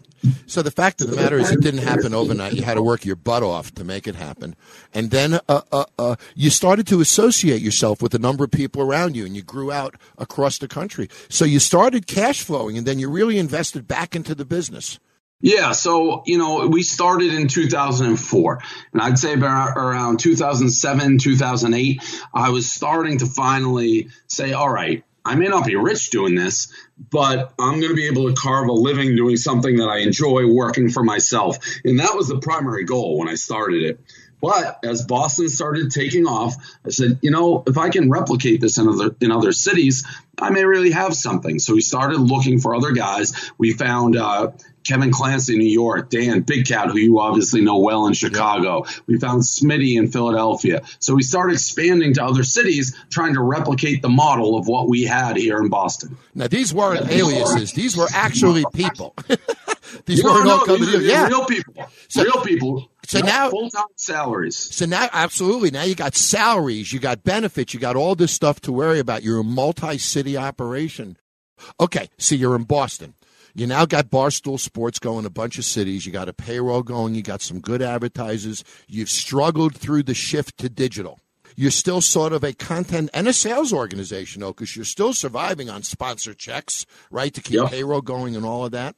So the fact of the matter is, it didn't happen overnight. You had to work your butt off to make it happen, and then uh, uh, uh, you started to associate yourself with a number of people around you, and you grew out across the country. So you started cash flowing, and then you really invested back into the business. Yeah, so you know, we started in 2004, and I'd say around 2007, 2008, I was starting to finally say, "All right, I may not be rich doing this, but I'm going to be able to carve a living doing something that I enjoy working for myself. And that was the primary goal when I started it. But as Boston started taking off, I said, you know, if I can replicate this in other in other cities, I may really have something. So we started looking for other guys. We found uh, Kevin Clancy in New York, Dan Big Cat, who you obviously know well in Chicago. We found Smitty in Philadelphia. So we started expanding to other cities, trying to replicate the model of what we had here in Boston. Now these weren't aliases; these were actually people. these no, weren't no, all coming these Yeah. real people. So- real people. so now- full-time salaries. So now, absolutely, now you got salaries, you got benefits, you got all this stuff to worry about. You're a multi-city operation. Okay, so you're in Boston. You now got Barstool Sports going a bunch of cities. You got a payroll going. You got some good advertisers. You've struggled through the shift to digital. You're still sort of a content and a sales organization, though, because you're still surviving on sponsor checks, right, to keep payroll going and all of that.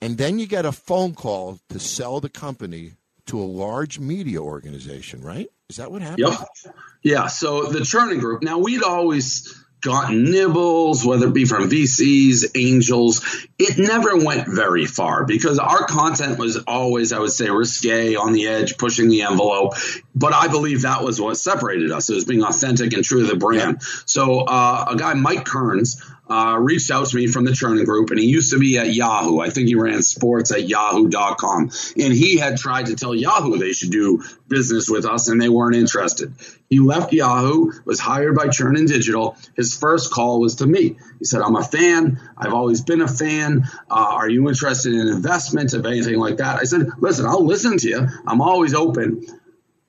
And then you get a phone call to sell the company to a large media organization, right? Is that what happened? Yep. Yeah. So the Chernin Group. Now we'd always gotten nibbles, whether it be from VCs, angels. It never went very far because our content was always, I would say, risque, on the edge, pushing the envelope. But I believe that was what separated us. It was being authentic and true to the brand. So uh, a guy, Mike Kerns, uh, reached out to me from the Chernin Group, and he used to be at Yahoo. I think he ran sports at yahoo.com. And he had tried to tell Yahoo they should do business with us, and they weren't interested. He left Yahoo, was hired by Chernin Digital. His first call was to me. He said, I'm a fan. I've always been a fan. Uh, are you interested in investment, of anything like that? I said, listen, I'll listen to you. I'm always open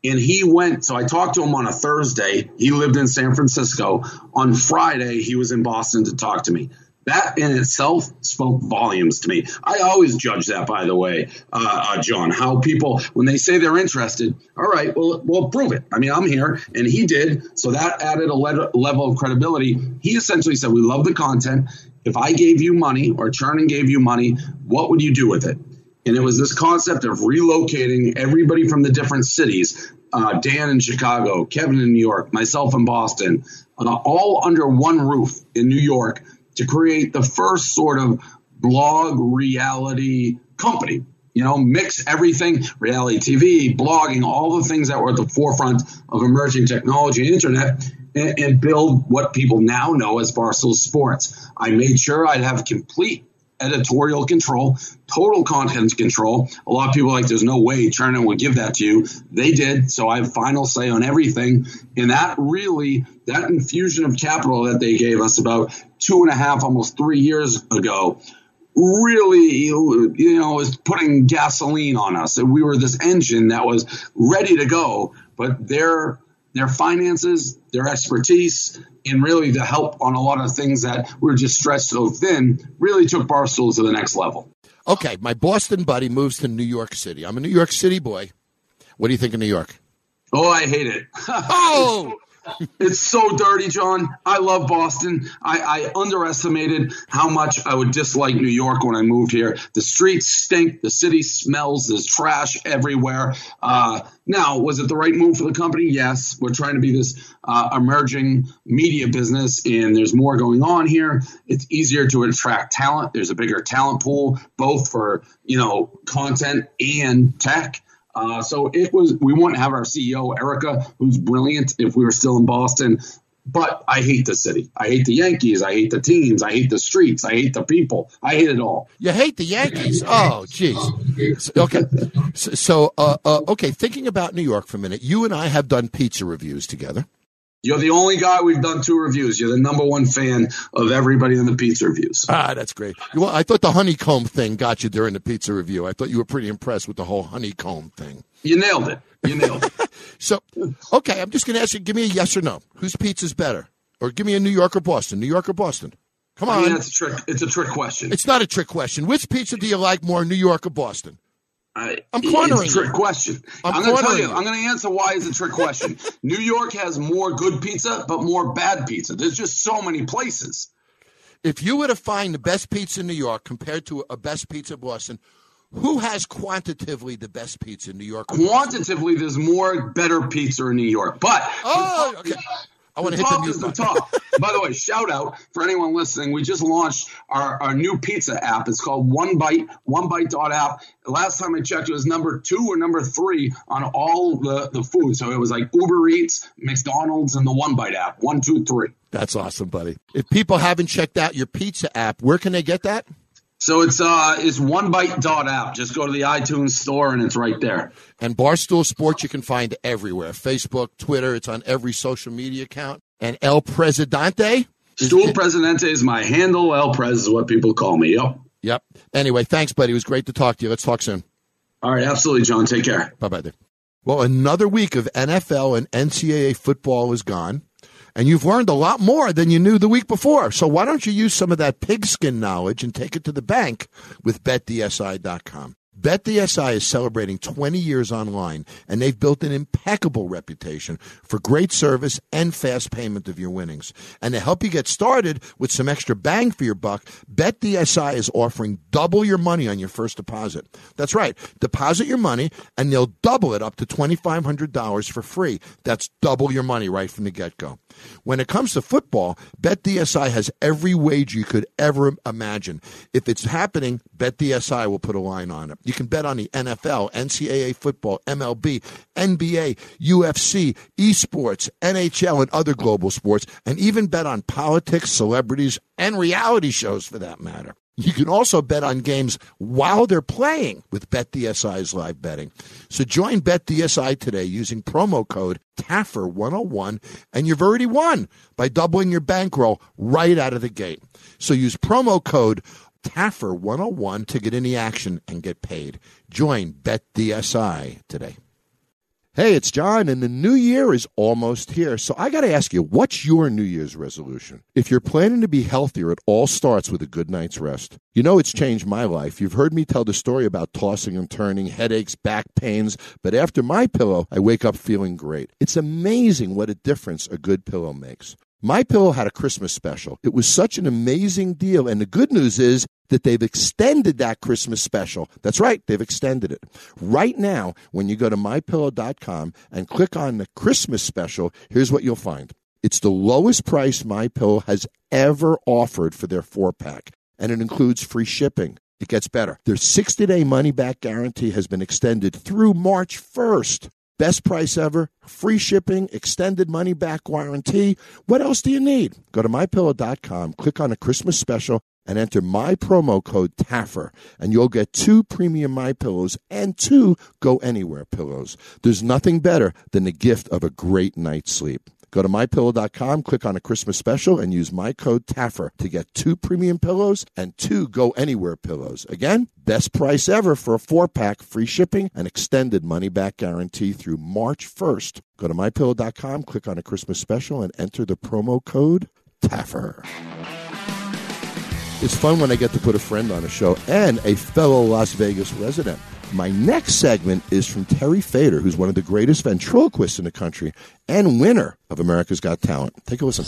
and he went so i talked to him on a thursday. He lived in san francisco. On friday he was in boston to talk to me. That in itself spoke volumes to me. I always judge that by the way uh, uh, john how people when they say they're interested all right well well prove it. I mean i'm here. And he did. So that added a le- level of credibility. He essentially said we love the content. If i gave you money or Chernin gave you money what would you do with it and it was this concept of relocating everybody from the different cities uh, Dan in Chicago, Kevin in New York, myself in Boston, uh, all under one roof in New York to create the first sort of blog reality company. You know, mix everything reality TV, blogging, all the things that were at the forefront of emerging technology and internet. And, and build what people now know as Barstool Sports. I made sure I'd have complete editorial control, total content control. A lot of people like, there's no way Chernin would give that to you. They did. So I have final say on everything. And that really, that infusion of capital that they gave us about two and a half, almost three years ago, really, you know, was putting gasoline on us. And we were this engine that was ready to go, but their their finances, their expertise, and really the help on a lot of things that were just stretched so thin really took Barstool to the next level. Okay, my Boston buddy moves to New York City. I'm a New York City boy. What do you think of New York? Oh, I hate it. Oh, It's so dirty, John. I love Boston. I, I underestimated how much I would dislike New York when I moved here. The streets stink. The city smells. There's trash everywhere. Uh, now, was it the right move for the company? Yes. We're trying to be this uh, emerging media business, and there's more going on here. It's easier to attract talent. There's a bigger talent pool, both for you know content and tech. Uh, so it was. We wouldn't have our CEO Erika, who's brilliant, if we were still in Boston. But I hate the city. I hate the Yankees. I hate the teams. I hate the streets. I hate the people. I hate it all. you hate the Yankees? Oh, jeez. Okay, so, uh, uh, okay. Thinking about New York for a minute, you and I have done pizza reviews together. You're the only guy we've done two reviews. You're the number one fan of everybody in the pizza reviews. Ah, that's great. Well, I thought the honeycomb thing got you during the pizza review. I thought you were pretty impressed with the whole honeycomb thing. You nailed it. You nailed it. so, okay, I'm just going to ask you. Give me a yes or no. Whose pizza's better? Or give me a New York or Boston. New York or Boston? Come on. I mean, that's a trick. It's a trick question. It's not a trick question. Which pizza do you like more, New York or Boston? I, I'm cornering It's a trick question. I'm I'm, going to tell you. I'm going to answer why it's a trick question. New York has more good pizza, but more bad pizza. There's just so many places. If you were to find the best pizza in New York compared to a best pizza Boston, who has quantitatively the best pizza in New York? Quantitatively, there's more better pizza in New York, but Oh, okay. I want to hit the top is the button. top. By the way, shout out for anyone listening. We just launched our, our new pizza app. It's called One Bite, onebite.app. Last time I checked, it was number two or number three on all the, the food. So it was like Uber Eats, McDonald's, and the One Bite app. One, two, three. That's awesome, buddy. If people haven't checked out your pizza app, where can they get that? So it's uh it's onebite.app. Just go to the iTunes store and it's right there. And Barstool Sports you can find everywhere Facebook, Twitter, it's on every social media account. And El Presidente? Stool Presidente is my handle. El Pres is what people call me. Yep. Yep. Anyway, thanks, buddy. It was great to talk to you. Let's talk soon. All right, absolutely, John. Take care. Bye bye, Dave. Well, another week of NFL and NCAA football is gone, and you've learned a lot more than you knew the week before. So why don't you use some of that pigskin knowledge and take it to the bank with BetDSI.com? BetDSI is celebrating 20 years online, and they've built an impeccable reputation for great service and fast payment of your winnings. And to help you get started with some extra bang for your buck, BetDSI is offering double your money on your first deposit. That's right. Deposit your money, and they'll double it up to $2,500 for free. That's double your money right from the get go. When it comes to football, BetDSI has every wager you could ever imagine. If it's happening, BetDSI will put a line on it. Can bet on the NFL, NCAA football, MLB, NBA, UFC, esports, NHL, and other global sports, and even bet on politics, celebrities, and reality shows for that matter. You can also bet on games while they're playing with BetDSI's live betting. So join BetDSI today using promo code TAFFER101 and you've already won by doubling your bankroll right out of the gate. So use promo code TAFFER101 to get any action and get paid. Join BetDSI today. Hey, it's John, and the new year is almost here. So I got to ask you, what's your New Year's resolution? If you're planning to be healthier, it all starts with a good night's rest. You know, it's changed my life. You've heard me tell the story about tossing and turning, headaches, back pains, but after my pillow, I wake up feeling great. It's amazing what a difference a good pillow makes. My Pillow had a Christmas special. It was such an amazing deal, and the good news is that they've extended that Christmas special. That's right, they've extended it. Right now, when you go to mypillow.com and click on the Christmas special, here's what you'll find. It's the lowest price My Pillow has ever offered for their 4-pack, and it includes free shipping. It gets better. Their 60-day money-back guarantee has been extended through March 1st. Best price ever, free shipping, extended money back guarantee. What else do you need? Go to mypillow.com, click on a Christmas special, and enter my promo code TAFFER, and you'll get two premium My Pillows and two Go Anywhere pillows. There's nothing better than the gift of a great night's sleep. Go to mypillow.com, click on a Christmas special, and use my code TAFFER to get two premium pillows and two Go Anywhere pillows. Again, best price ever for a four pack, free shipping, and extended money back guarantee through March 1st. Go to mypillow.com, click on a Christmas special, and enter the promo code TAFFER. It's fun when I get to put a friend on a show and a fellow Las Vegas resident. My next segment is from Terry Fator, who's one of the greatest ventriloquists in the country and winner of America's Got Talent. Take a listen.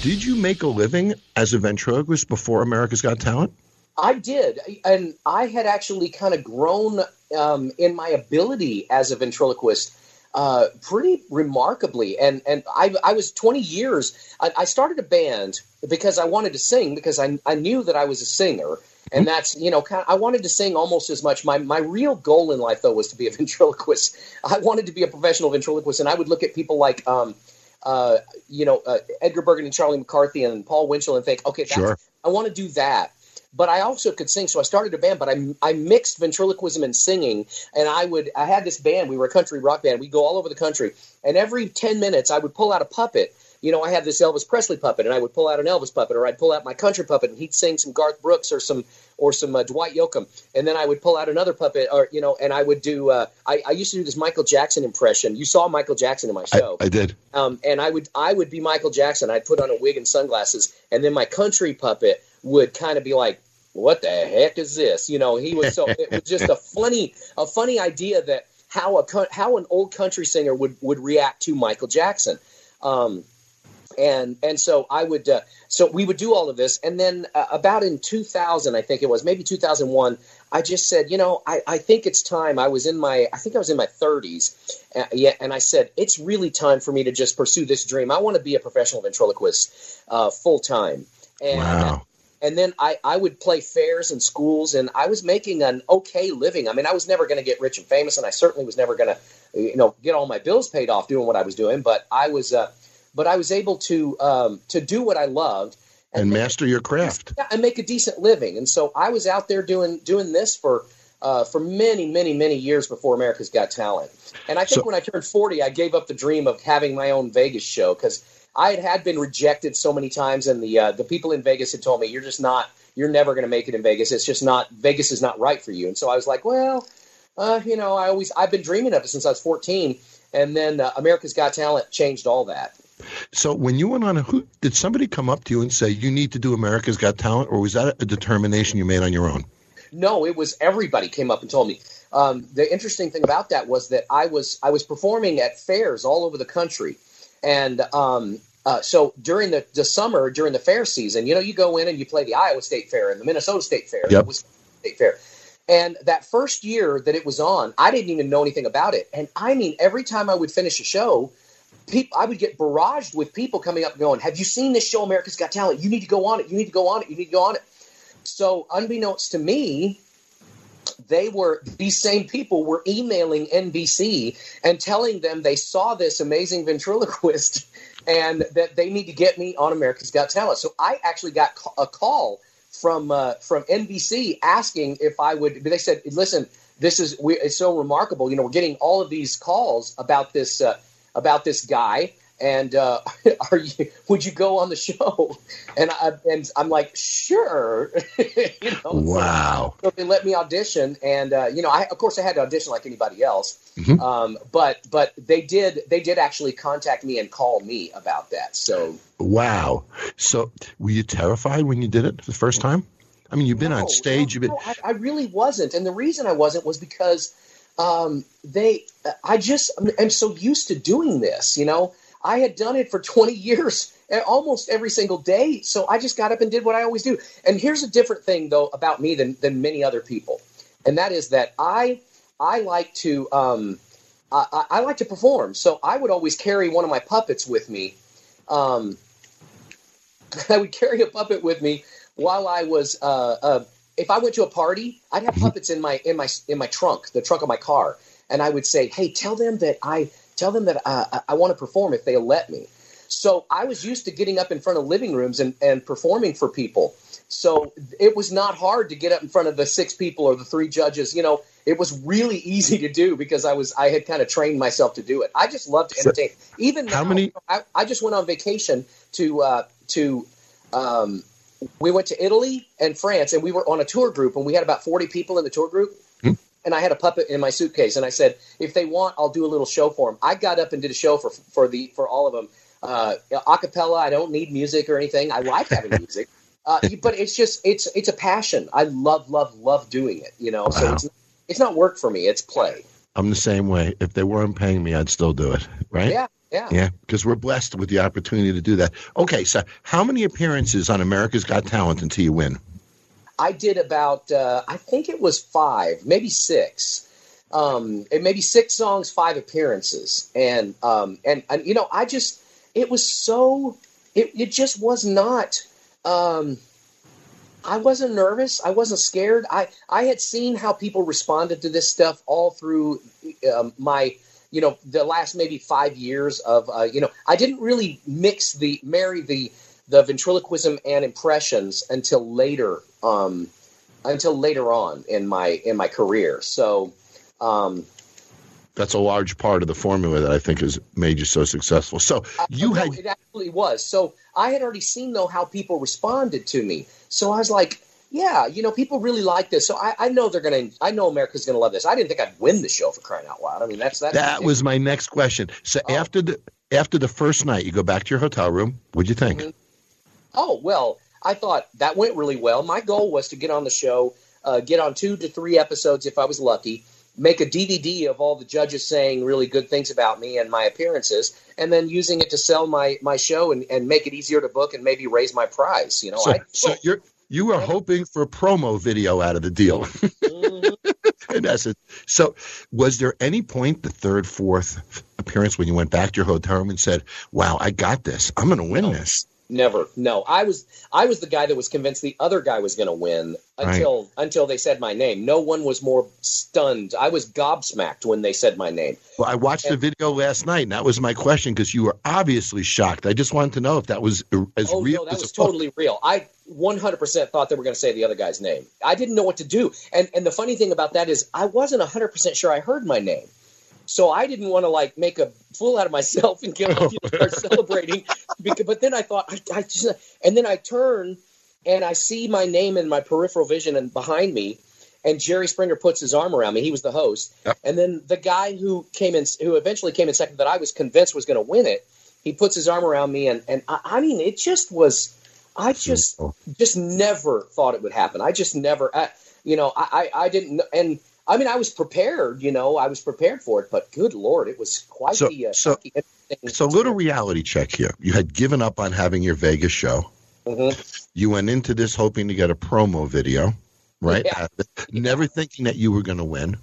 Did you make a living as a ventriloquist before America's Got Talent? I did, and I had actually kind of grown um, in my ability as a ventriloquist uh, pretty remarkably. And and I, I was 20 years. I, I started a band because I wanted to sing because I I knew that I was a singer. And that's you know kind of, I wanted to sing almost as much. My my real goal in life though was to be a ventriloquist. I wanted to be a professional ventriloquist, and I would look at people like um, uh, you know uh, Edgar Bergen and Charlie McCarthy and Paul Winchell and think, okay, that's, Sure. I want to do that. but I also could sing. So I started a band, but I, I mixed ventriloquism and singing. And I would, I had this band, we were a country rock band. We'd go all over the country. And every 10 minutes, I would pull out a puppet. You know, I had this Elvis Presley puppet, and I would pull out an Elvis puppet, or I'd pull out my country puppet, and he'd sing some Garth Brooks or some or some uh, Dwight Yoakam, and then I would pull out another puppet, or you know, and I would do. Uh, I, I used to do this Michael Jackson impression. You saw Michael Jackson in my show. I, I did. Um, and I would I would be Michael Jackson. I'd put on a wig and sunglasses, and then my country puppet would kind of be like, "What the heck is this?" You know, he was so it was just a funny a funny idea that how a how an old country singer would would react to Michael Jackson. Um, and and so I would uh, so we would do all of this, and then uh, about in 2000, I think it was maybe 2001, I just said, you know, I, I think it's time. I was in my I think I was in my 30s, uh, yeah, and I said it's really time for me to just pursue this dream. I want to be a professional ventriloquist uh, full time, and. Wow. And then I, I would play fairs and schools, and I was making an okay living. I mean, I was never going to get rich and famous, and I certainly was never going to, you know, get all my bills paid off doing what I was doing. But I was, uh, but I was able to um, to do what I loved and, master your craft yeah, and make a decent living. And so I was out there doing doing this for uh, for many, many, many years before America's Got Talent. And I think So- when I turned forty, I gave up the dream of having my own Vegas show because I had, had been rejected so many times, and the uh, the people in Vegas had told me you're just not you're never going to make it in Vegas. It's just not Vegas is not right for you. And so I was like, well, uh, you know, I always I've been dreaming of it since I was 14. And then uh, America's Got Talent changed all that. So when you went on, a, who did somebody come up to you and say you need to do America's Got Talent, or was that a determination you made on your own? No, it was everybody came up and told me. Um, the interesting thing about that was that I was I was performing at fairs all over the country, and um, uh, so during the, the summer during the fair season, you know, you go in and you play the Iowa State Fair and the Minnesota State Fair, Yep. the Wisconsin State Fair. And that first year that it was on, I didn't even know anything about it. And I mean, every time I would finish a show, people I would get barraged with people coming up going, "Have you seen this show, America's Got Talent? You need to go on it. You need to go on it. You need to go on it." So, unbeknownst to me, they were these same people were emailing NBC and telling them they saw this amazing ventriloquist and that they need to get me on America's Got Talent. So I actually got a call from uh, from NBC asking if I would. They said, "Listen, this is we, it's so remarkable. You know, we're getting all of these calls about this uh, about this guy." And uh, are you? Would you go on the show? And I and I'm like, sure. you know, Wow. so they let me audition, and uh, you know, I of course I had to audition like anybody else. Mhm. Um, but but they did they did actually contact me and call me about that. So Wow. So were you terrified when you did it the first time? I mean, you've been No, on stage. You've been. no, I, I really wasn't, and the reason I wasn't was because um, they I just am so used to doing this. You know, I had done it for 20 years, eh, almost every single day. So I just got up and did what I always do. And here's a different thing though about me than than many other people, and that is that I I like to um, I, I- I like to perform. So I would always carry one of my puppets with me. Um, I would carry a puppet with me while I was uh, uh, if I went to a party, I'd have puppets in my in my in my trunk, the trunk of my car, and I would say, "Hey, tell them that I tell them that uh, I, I want to perform if they'll let me." So I was used to getting up in front of living rooms and, and performing for people. So it was not hard to get up in front of the six people or the three judges. You know, it was really easy to do because I was I had kind of trained myself to do it. I just love to entertain. Even How now, many- I, I just went on vacation to uh, to um, we went to Italy and France, and we were on a tour group, and we had about forty people in the tour group. Hmm. And I had a puppet in my suitcase, and I said, if they want, I'll do a little show for them. I got up and did a show for for the for all of them, uh, a cappella. I don't need music or anything. I like having music, uh, but it's just it's it's a passion. I love love love doing it. You know, so it's it's not work for me. It's play. I'm the same way. If they weren't paying me, I'd still do it. Right? Yeah, yeah. Yeah, because we're blessed with the opportunity to do that. Okay, so how many appearances on America's Got Talent until you win? I did about uh, I think it was five, maybe six. Um, maybe six songs, five appearances, and um, and and you know, I just it was so it it just was not. Um, I wasn't nervous. I wasn't scared. I I had seen how people responded to this stuff all through um, my you know the last maybe five years of uh, you know I didn't really mix the marry the the ventriloquism and impressions until later, um, until later on in my in my career. So. Um, that's a large part of the formula that I think has made you so successful. So you had it actually was. So I had already seen though how people responded to me. So I was like, yeah, you know, people really like this. So I, I know they're gonna. I know America's gonna love this. I didn't think I'd win the show for crying out loud. I mean, that's that's that was my next question. So Oh. after the after the first night, you go back to your hotel room. What'd you think? Mhm. Oh well, I thought that went really well. My goal was to get on the show, uh, get on two to three episodes if I was lucky, make a DVD of all the judges saying really good things about me and my appearances, and then using it to sell my my show and, and make it easier to book and maybe raise my prize. You know, So, I, so you're you were hoping for a promo video out of the deal. Mhm. in essence. So, was there any point, the third, fourth appearance, when you went back to your hotel room and said, "Wow, I got this. I'm going to win No. this." Never. No, I was I was the guy that was convinced the other guy was going to win Right. until until they said my name. No one was more stunned. I was gobsmacked when they said my name. Well, I watched the video last night, and that was my question because you were obviously shocked. I just wanted to know if that was as oh real no, that as was a book. totally real. I 100% thought they were going to say the other guy's name. I didn't know what to do. And and the funny thing about that is I wasn't 100% sure I heard my name. So I didn't want to like make a fool out of myself and get you know, start celebrating. Because, but then I thought I, I just and then I turn and I see my name in my peripheral vision and behind me and Jerry Springer puts his arm around me. He was the host. Yep. And then the guy who came in who eventually came in second that I was convinced was going to win it, he puts his arm around me and and I, I mean it just was I just just never thought it would happen. I just never, I, you know, I, I, I didn't, and I mean, I was prepared, you know, I was prepared for it, but good lord, it was quite So- the, uh, so- quite the interesting So, little reality check here. You had given up on having your Vegas show. Mhm. You went into this hoping to get a promo video, right? Yeah. Never thinking that you were going to win.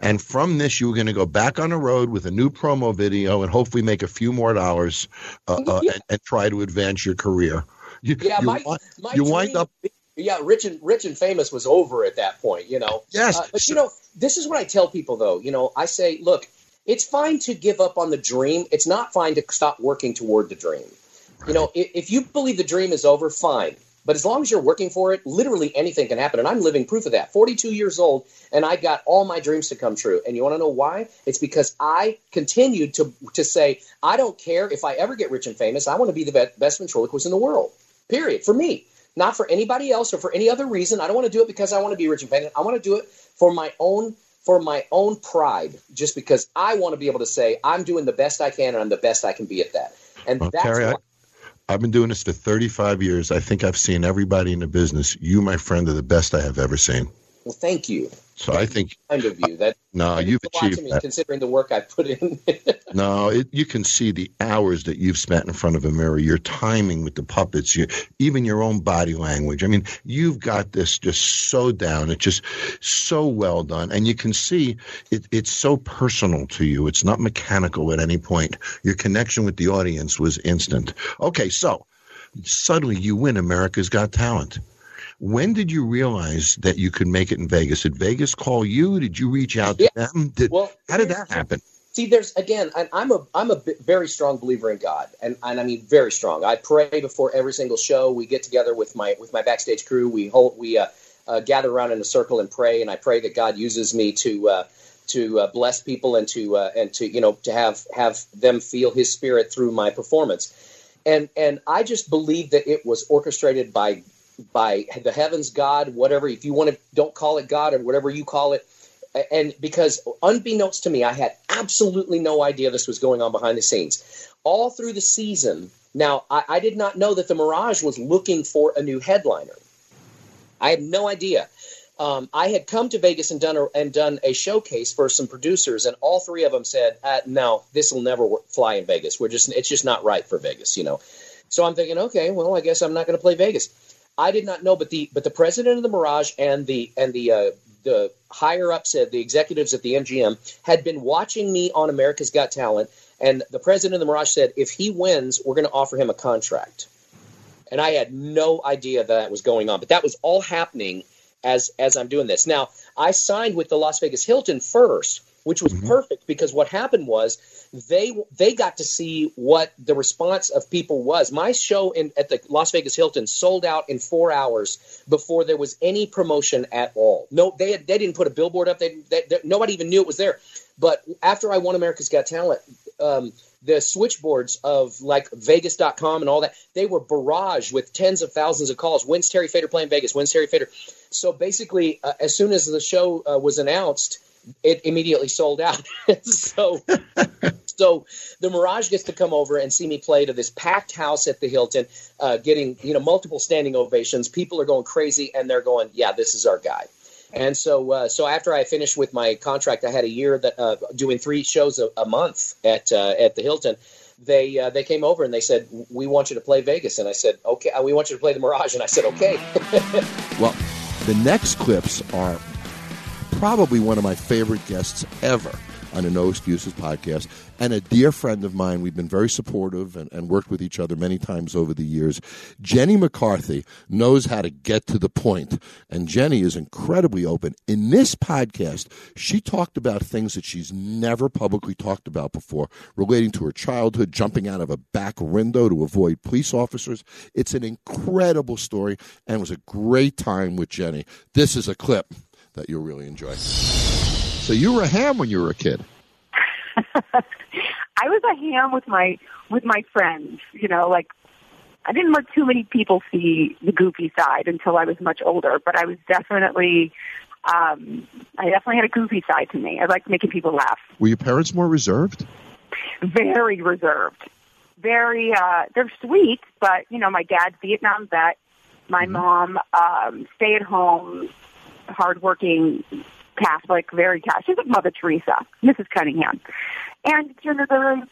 And from this, you were going to go back on the road with a new promo video and hopefully make a few more dollars uh, uh, and, and try to advance your career. You, Yeah, you, my- My you wind dream- up. yeah, rich and rich and famous was over at that point, you know. Yes. Uh, but you know, this is what I tell people though. You know, I say, look, it's fine to give up on the dream. It's not fine to stop working toward the dream. You know, if, if you believe the dream is over, fine. But as long as you're working for it, literally anything can happen. And I'm living proof of that. 42 years old, and I got all my dreams to come true. And you want to know why? It's because I continued to to say, I don't care if I ever get rich and famous. I want to be the be- best ventriloquist in the world. Period. For me, not for anybody else or for any other reason. I don't want to do it because I want to be rich and famous. I want to do it for my own for my own pride, just because I want to be able to say I'm doing the best I can and I'm the best I can be at that. And Well, that's Terry, I, why, I've been doing this for 35 years. I think I've seen everybody in the business. You, my friend, are the best I have ever seen. Well, thank you. So I think, Kind of you. That no, you've means a lot to achieved that. considering the work I put in. No, it, you can see the hours that you've spent in front of a mirror, your timing with the puppets, you, even your own body language. I mean, you've got this just so down. It's just so well done. And you can see it, it's so personal to you. It's not mechanical at any point. Your connection with the audience was instant. Okay, so suddenly you win America's Got Talent. When did you realize that you could make it in Vegas? Did Vegas call you? Did you reach out to them? Did, well, how did that happen? See, there's again, and I'm a I'm a very strong believer in God, and, and I mean very strong. I pray before every single show. We get together with my with my backstage crew. We hold we uh, uh, gather around in a circle and pray, and I pray that God uses me to uh, to uh, bless people and to uh, and to you know to have have them feel His Spirit through my performance. And and I just believe that it was orchestrated by by the heavens, God, whatever. If you want to, don't call it God or whatever you call it and because unbeknownst to me, I had absolutely no idea this was going on behind the scenes. All through the season, now I, I did not know that the Mirage was looking for a new headliner. I had no idea. Um, I had come to Vegas and done a, and done a showcase for some producers, and all three of them said, uh, "No, this will never work, fly in Vegas. We're just it's just not right for Vegas." You know. So I'm thinking, okay, well, I guess I'm not going to play Vegas. I did not know, but the but the president of the Mirage and the and the uh, the higher ups, uh, the executives at the MGM, had been watching me on America's Got Talent, and the president of the Mirage said, if he wins, we're going to offer him a contract. And I had no idea that was going on, but that was all happening as as I'm doing this. Now, I signed with the Las Vegas Hilton first, which was perfect because what happened was they they got to see what the response of people was. My show in at the Las Vegas Hilton sold out in four hours before there was any promotion at all. No, they had, they didn't put a billboard up. They, they, they- nobody even knew it was there. But after I won America's Got Talent, um, the switchboards of like Vegas.com and all that, they were barraged with tens of thousands of calls. When's Terry Fator playing Vegas? When's Terry Fator? So basically, uh, as soon as the show uh, was announced, it immediately sold out. so, so the Mirage gets to come over and see me play to this packed house at the Hilton, uh, getting you know multiple standing ovations. People are going crazy, and they're going, "Yeah, this is our guy." And so, uh, so after I finished with my contract, I had a year that uh, doing three shows a, a month at uh, at the Hilton. They uh, they came over and they said, "We want you to play Vegas," and I said, "Okay." Uh, we want you to play the Mirage, and I said, "Okay." Well, the next clips are probably one of my favorite guests ever on the No Excuses podcast, and a dear friend of mine. We've been very supportive and, and worked with each other many times over the years. Jenny McCarthy knows how to get to the point, and Jenny is incredibly open. In this podcast, she talked about things that she's never publicly talked about before, relating to her childhood, jumping out of a back window to avoid police officers. It's an incredible story, and it was a great time with Jenny. This is a clip that you'll really enjoy. So you were a ham when you were a kid. I was a ham with my with my friends. You know, like I didn't let too many people see the goofy side until I was much older. But I was definitely, um, I definitely had a goofy side to me. I liked making people laugh. Were your parents more reserved? Very reserved. Very, uh, they're sweet, but you know, my dad's Vietnam vet. My mom, um, stay at home, hardworking Catholic, very Catholic. She's like Mother Teresa, Mrs. Cunningham. And, you know, they're,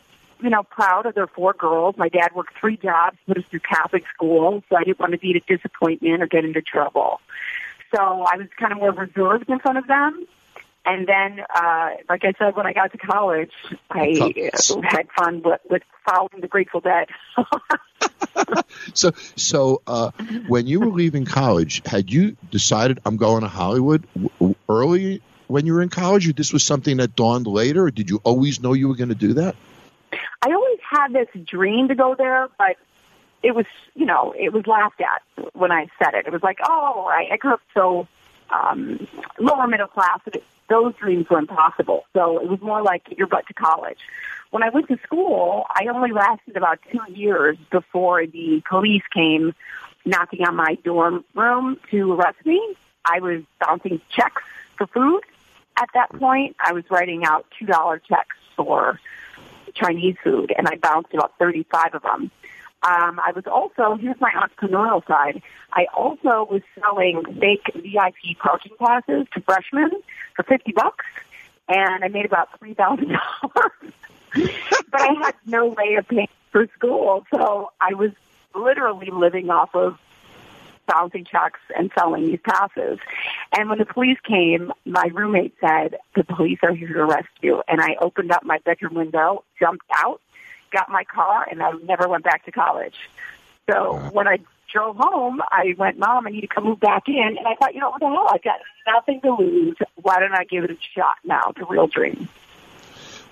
you know, proud of their four girls. My dad worked three jobs, put us through Catholic school, so I didn't want to be a disappointment or get into trouble. So I was kind of more reserved in front of them. And then, uh, like I said, when I got to college, I had fun with, with following the Grateful Dead. So, so uh, when you were leaving college, had you decided I'm going to Hollywood w- early when you were in college, or this was something that dawned later, or did you always know you were going to do that? I always had this dream to go there, but it was, you know, it was laughed at when I said it. It was like, oh, I, I grew up so um, lower middle class that it, those dreams were impossible. So it was more like get your butt to college. When I went to school, I only lasted about two years before the police came knocking on my dorm room to arrest me. I was bouncing checks for food. At that point, I was writing out $2 checks for Chinese food, and I bounced about 35 of them. Um, I was also, here's my entrepreneurial side, I also was selling fake VIP parking passes to freshmen for 50 bucks, and I made about $3,000. but I had no way of paying for school, so I was literally living off of bouncing checks and selling these passes. And when the police came, my roommate said, the police are here to arrest you. And I opened up my bedroom window, jumped out, got my car, and I never went back to college. So when I drove home, I went, Mom, I need to come move back in. And I thought, you know, what the hell? I've got nothing to lose. Why don't I give it a shot now? It's a real dream.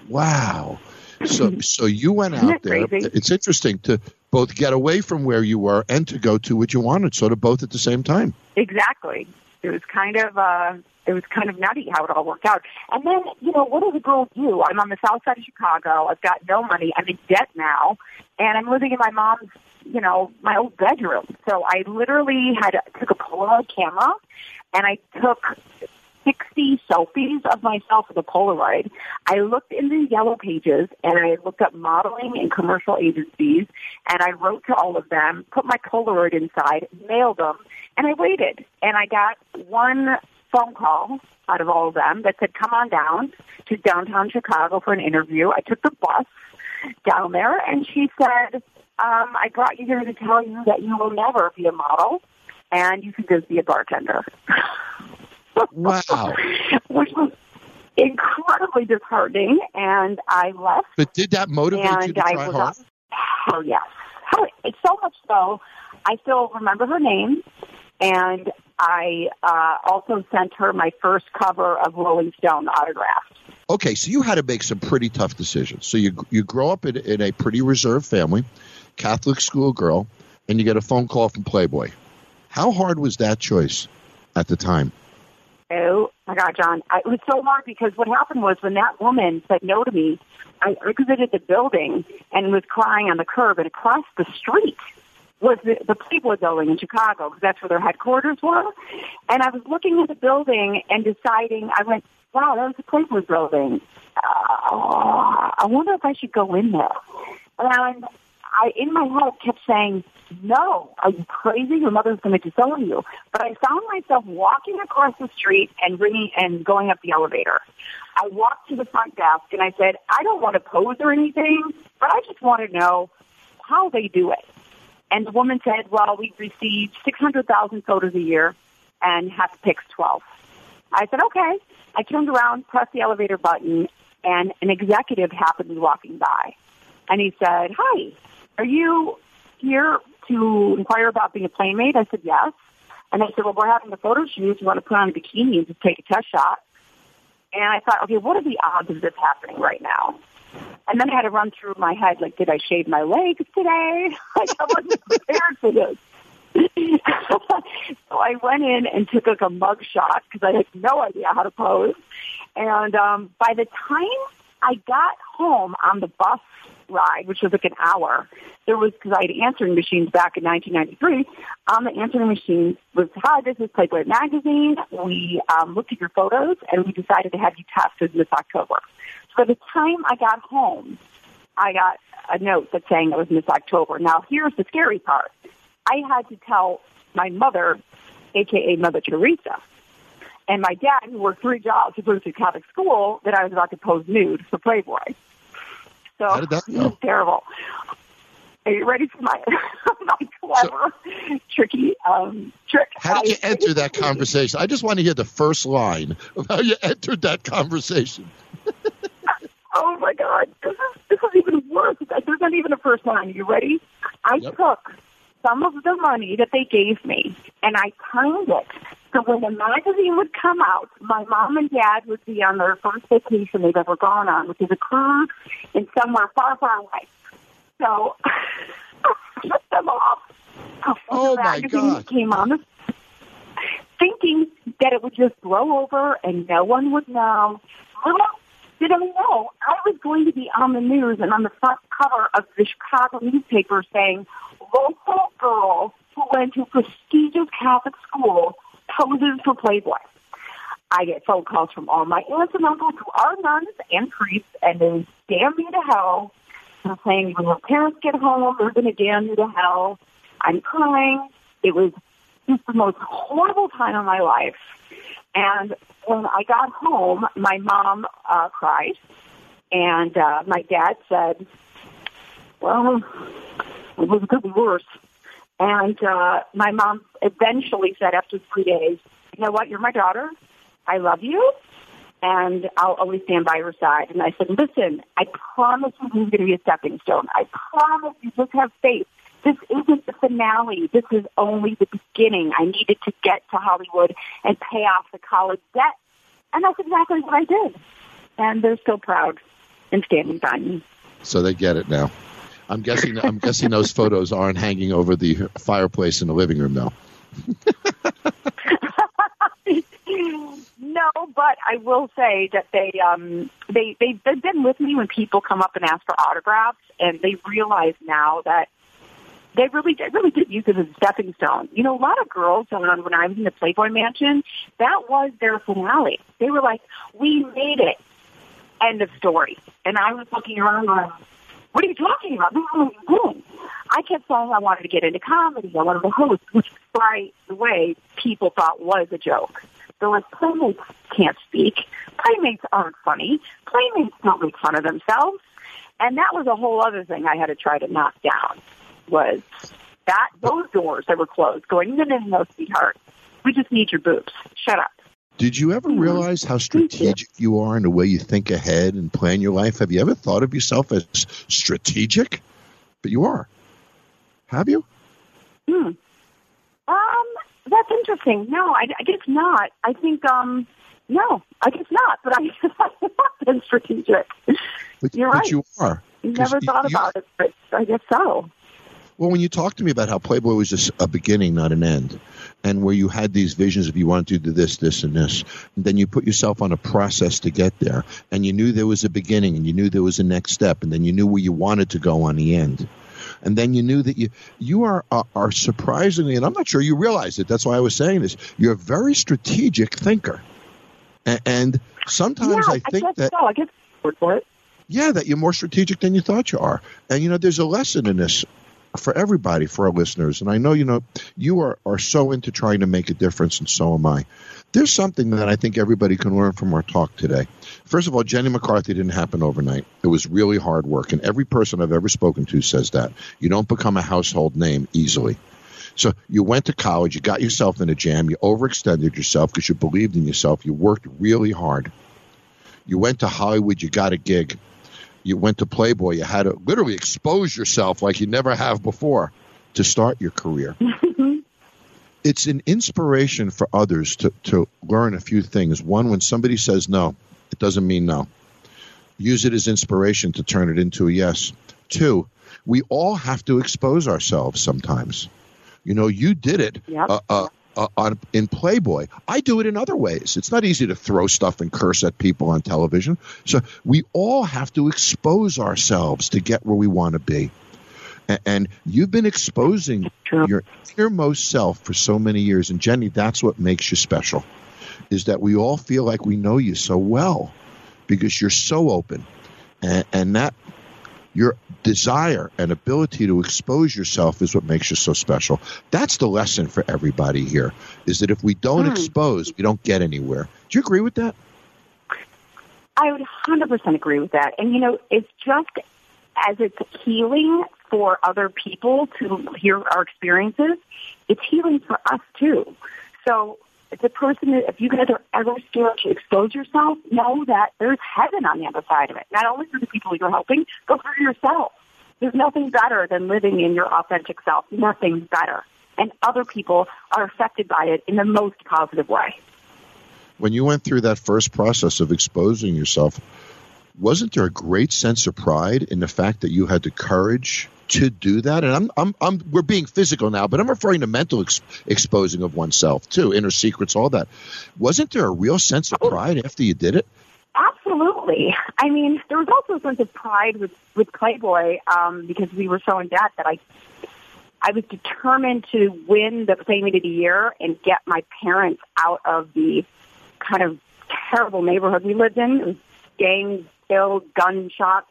Wow. So, so you went Isn't out there. crazy? It's interesting to both get away from where you were and to go to what you wanted, sort of both at the same time. Exactly. It was kind of uh it was kind of nutty how it all worked out. And then, you know, what does a girl do? I'm on the south side of Chicago. I've got no money. I'm in debt now, and I'm living in my mom's, you know, my old bedroom. So I literally had took a Polaroid camera, and I took 60 selfies of myself with a Polaroid. I looked in the yellow pages and I looked up modeling and commercial agencies and I wrote to all of them, put my Polaroid inside, mailed them, and I waited. And I got one phone call out of all of them that said, come on down to downtown Chicago for an interview. I took the bus down there and she said, um, I brought you here to tell you that you will never be a model and you can just be a bartender. Wow. Which was incredibly disheartening, and I left. But did that motivate and you to I try was hard? Oh yes, How, it's so much so. I still remember her name, and I uh, also sent her my first cover of Rolling Stone autographed. Okay, so you had to make some pretty tough decisions. So you you grow up in, in a pretty reserved family, Catholic school girl, and you get a phone call from Playboy. How hard was that choice at the time? Oh my God, John! I, it was so hard because what happened was when that woman said no to me, I exited the building and was crying on the curb, and across the street was the, the Playboy building in Chicago because that's where their headquarters were. And I was looking at the building and deciding, I went, wow, that was the Playboy building. Uh, I wonder if I should go in there. And I, in my head, kept saying, no, are you crazy? Your mother's going to disown you. But I found myself walking across the street and ringing and going up the elevator. I walked to the front desk and I said, I don't want to pose or anything, but I just want to know how they do it. And the woman said, well, we receive 600,000 photos a year and have to pick 12. I said, okay. I turned around, pressed the elevator button, and an executive happened to be walking by. And he said, hi, are you here to inquire about being a playmate? I said, yes. And they said, well, we're having a photo shoot. You want to put on a bikini and just take a test shot? And I thought, okay, what are the odds of this happening right now? And then I had to run through my head, like, did I shave my legs today? like, I wasn't prepared for this. so I went in and took like a mug shot because I had no idea how to pose. And um, by the time I got home on the bus ride, which was like an hour, there was, because I had answering machines back in 1993, on the answering machine was, hi, this is Playboy Magazine. We um, looked at your photos and we decided to have you tested this October. So by the time I got home, I got a note that saying it was Miss October. Now, here's the scary part. I had to tell my mother, aka Mother Teresa, and my dad, who worked three jobs, who went to Catholic school, that I was about to pose nude for Playboy. So How did that it was terrible. Are you ready for my my clever, tricky um, trick? How did you enter that conversation? I just want to hear the first line of how you entered that conversation. Oh my God, this is this is even worse. There's not even a first line. Are you ready? I Yep. took some of the money that they gave me and I timed it so when the magazine would come out, my mom and dad would be on their first vacation they've ever gone on, which is a cruise in somewhere far, far away. So I took them off. Oh, the my magazine God. Came on, thinking that it would just blow over and no one would know. Little did I know I was going to be on the news and on the front cover of the Chicago newspaper saying, local girl who went to prestigious Catholic school poses for Playboy. I get phone calls from all my aunts and uncles who are nuns and priests, and they damn me to hell. I'm saying when your parents get home, they're going to damn you to hell. I'm crying. It was just the most horrible time of my life. And when I got home, my mom uh, cried, and uh, my dad said, "Well, it was could be worse." And uh, my mom eventually said, after three days, "You know what? You're my daughter. I love you, and I'll always stand by your side." And I said, "Listen, I promise you, this is going to be a stepping stone. I promise you, just have faith." This isn't the finale. This is only the beginning. I needed to get to Hollywood and pay off the college debt. And that's exactly what I did. And they're so proud and standing by me. So they get it now. I'm guessing. I'm guessing those photos aren't hanging over the fireplace in the living room, though. no, but I will say that they um they they they've been with me when people come up and ask for autographs, and they realize now that they really they really did use it as a stepping stone. You know, a lot of girls um, when I was in the Playboy Mansion, that was their finale. They were like, "We made it." End of story. And I was looking around going, what are you talking about? What are doing? I kept saying I wanted to get into comedy. I wanted to host, which, by the way, people thought was a joke. They're like, playmates can't speak. Playmates aren't funny. Playmates don't make fun of themselves. And that was a whole other thing I had to try to knock down was that those doors that were closed going, no, no, no, sweetheart. We just need your boobs. Shut up. Did you ever realize how strategic you are in the way you think ahead and plan your life? Have you ever thought of yourself as strategic? But you are. Have you? Hmm. Um, that's interesting. No, I, I guess not. I think um, No, I guess not. But I have not been strategic. But, You're but right. you are. Never you- thought you- about it, but I guess so. Well, when you talk to me about how Playboy was just a beginning, not an end, and where you had these visions of you wanted to do this, this, and this, and then you put yourself on a process to get there, and you knew there was a beginning, and you knew there was a next step, and then you knew where you wanted to go on the end. And then you knew that you you are are, are surprisingly, and I'm not sure you realize it. That's why I was saying this. You're a very strategic thinker, and, and sometimes yeah, I think guess that so. I for it. yeah, that you're more strategic than you thought you are. And you know, there's a lesson in this for everybody, for our listeners. And I know, you know, you are, are so into trying to make a difference, and so am I. There's something that I think everybody can learn from our talk today. First of all, Jenny McCarthy didn't happen overnight. It was really hard work. And every person I've ever spoken to says that. You don't become a household name easily. So you went to college, you got yourself in a jam, you overextended yourself because you believed in yourself, you worked really hard. You went to Hollywood, you got a gig you went to Playboy, you had to literally expose yourself like you never have before to start your career. it's an inspiration for others to, to learn a few things. One, when somebody says no, it doesn't mean no. Use it as inspiration to turn it into a yes. Two, we all have to expose ourselves sometimes. You know, you did it Yep. uh, uh, uh, on in Playboy. I do it in other ways. It's not easy to throw stuff and curse at people on television. So we all have to expose ourselves to get where we want to be. And you've been exposing your innermost self for so many years. And Jenny, that's what makes you special. Is that we all feel like we know you so well because you're so open, and, and that your desire and ability to expose yourself is what makes you so special. That's the lesson for everybody here is that if we don't Hmm. expose, we don't get anywhere. Do you agree with that? I would 100% agree with that. And, you know, it's just as it's healing for other people to hear our experiences, it's healing for us too. So the person, if you guys are ever scared to expose yourself, know that there's heaven on the other side of it. Not only for the people you're helping, but for yourself. There's nothing better than living in your authentic self. Nothing better. And other people are affected by it in the most positive way. When you went through that first process of exposing yourself, wasn't there a great sense of pride in the fact that you had the courage to do that? And I'm, I'm, I'm we're being physical now, but I'm referring to mental ex- exposing of oneself too, inner secrets, all that. Wasn't there a real sense of pride after you did it? Absolutely. I mean, there was also a sense of pride with with Playboy um, because we were so in debt that I I was determined to win the Playmate of the Year and get my parents out of the kind of terrible neighborhood we lived in. It was gang filled, gunshots,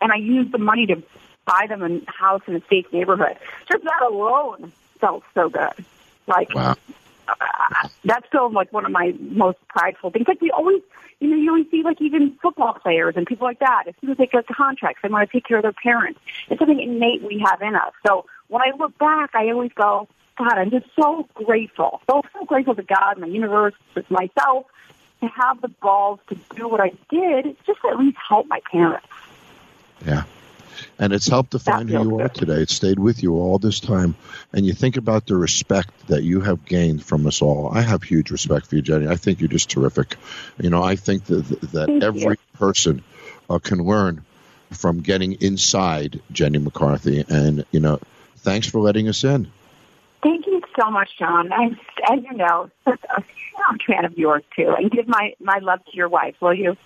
and I used the money to buy them a house in a safe neighborhood. Just that alone felt so good. Like Wow. Uh, that's still like one of my most prideful things. Like we always, you know, you always see like even football players and people like that. As soon as they get contracts, they want to take care of their parents. It's something innate we have in us. So when I look back, I always go, God, I'm just so grateful, so so grateful to God, my universe, with myself, to have the balls to do what I did, just to at least help my parents. Yeah. And it's helped define who you are today. It stayed with you all this time. And you think about the respect that you have gained from us all. I have huge respect for you, Jenny. I think you're just terrific. You know, I think that, that Thank every you. person uh, can learn from getting inside Jenny McCarthy. And, you know, thanks for letting us in. Thank you so much, John. I'm, as you know, such a fan of yours too. And give my my love to your wife, will you?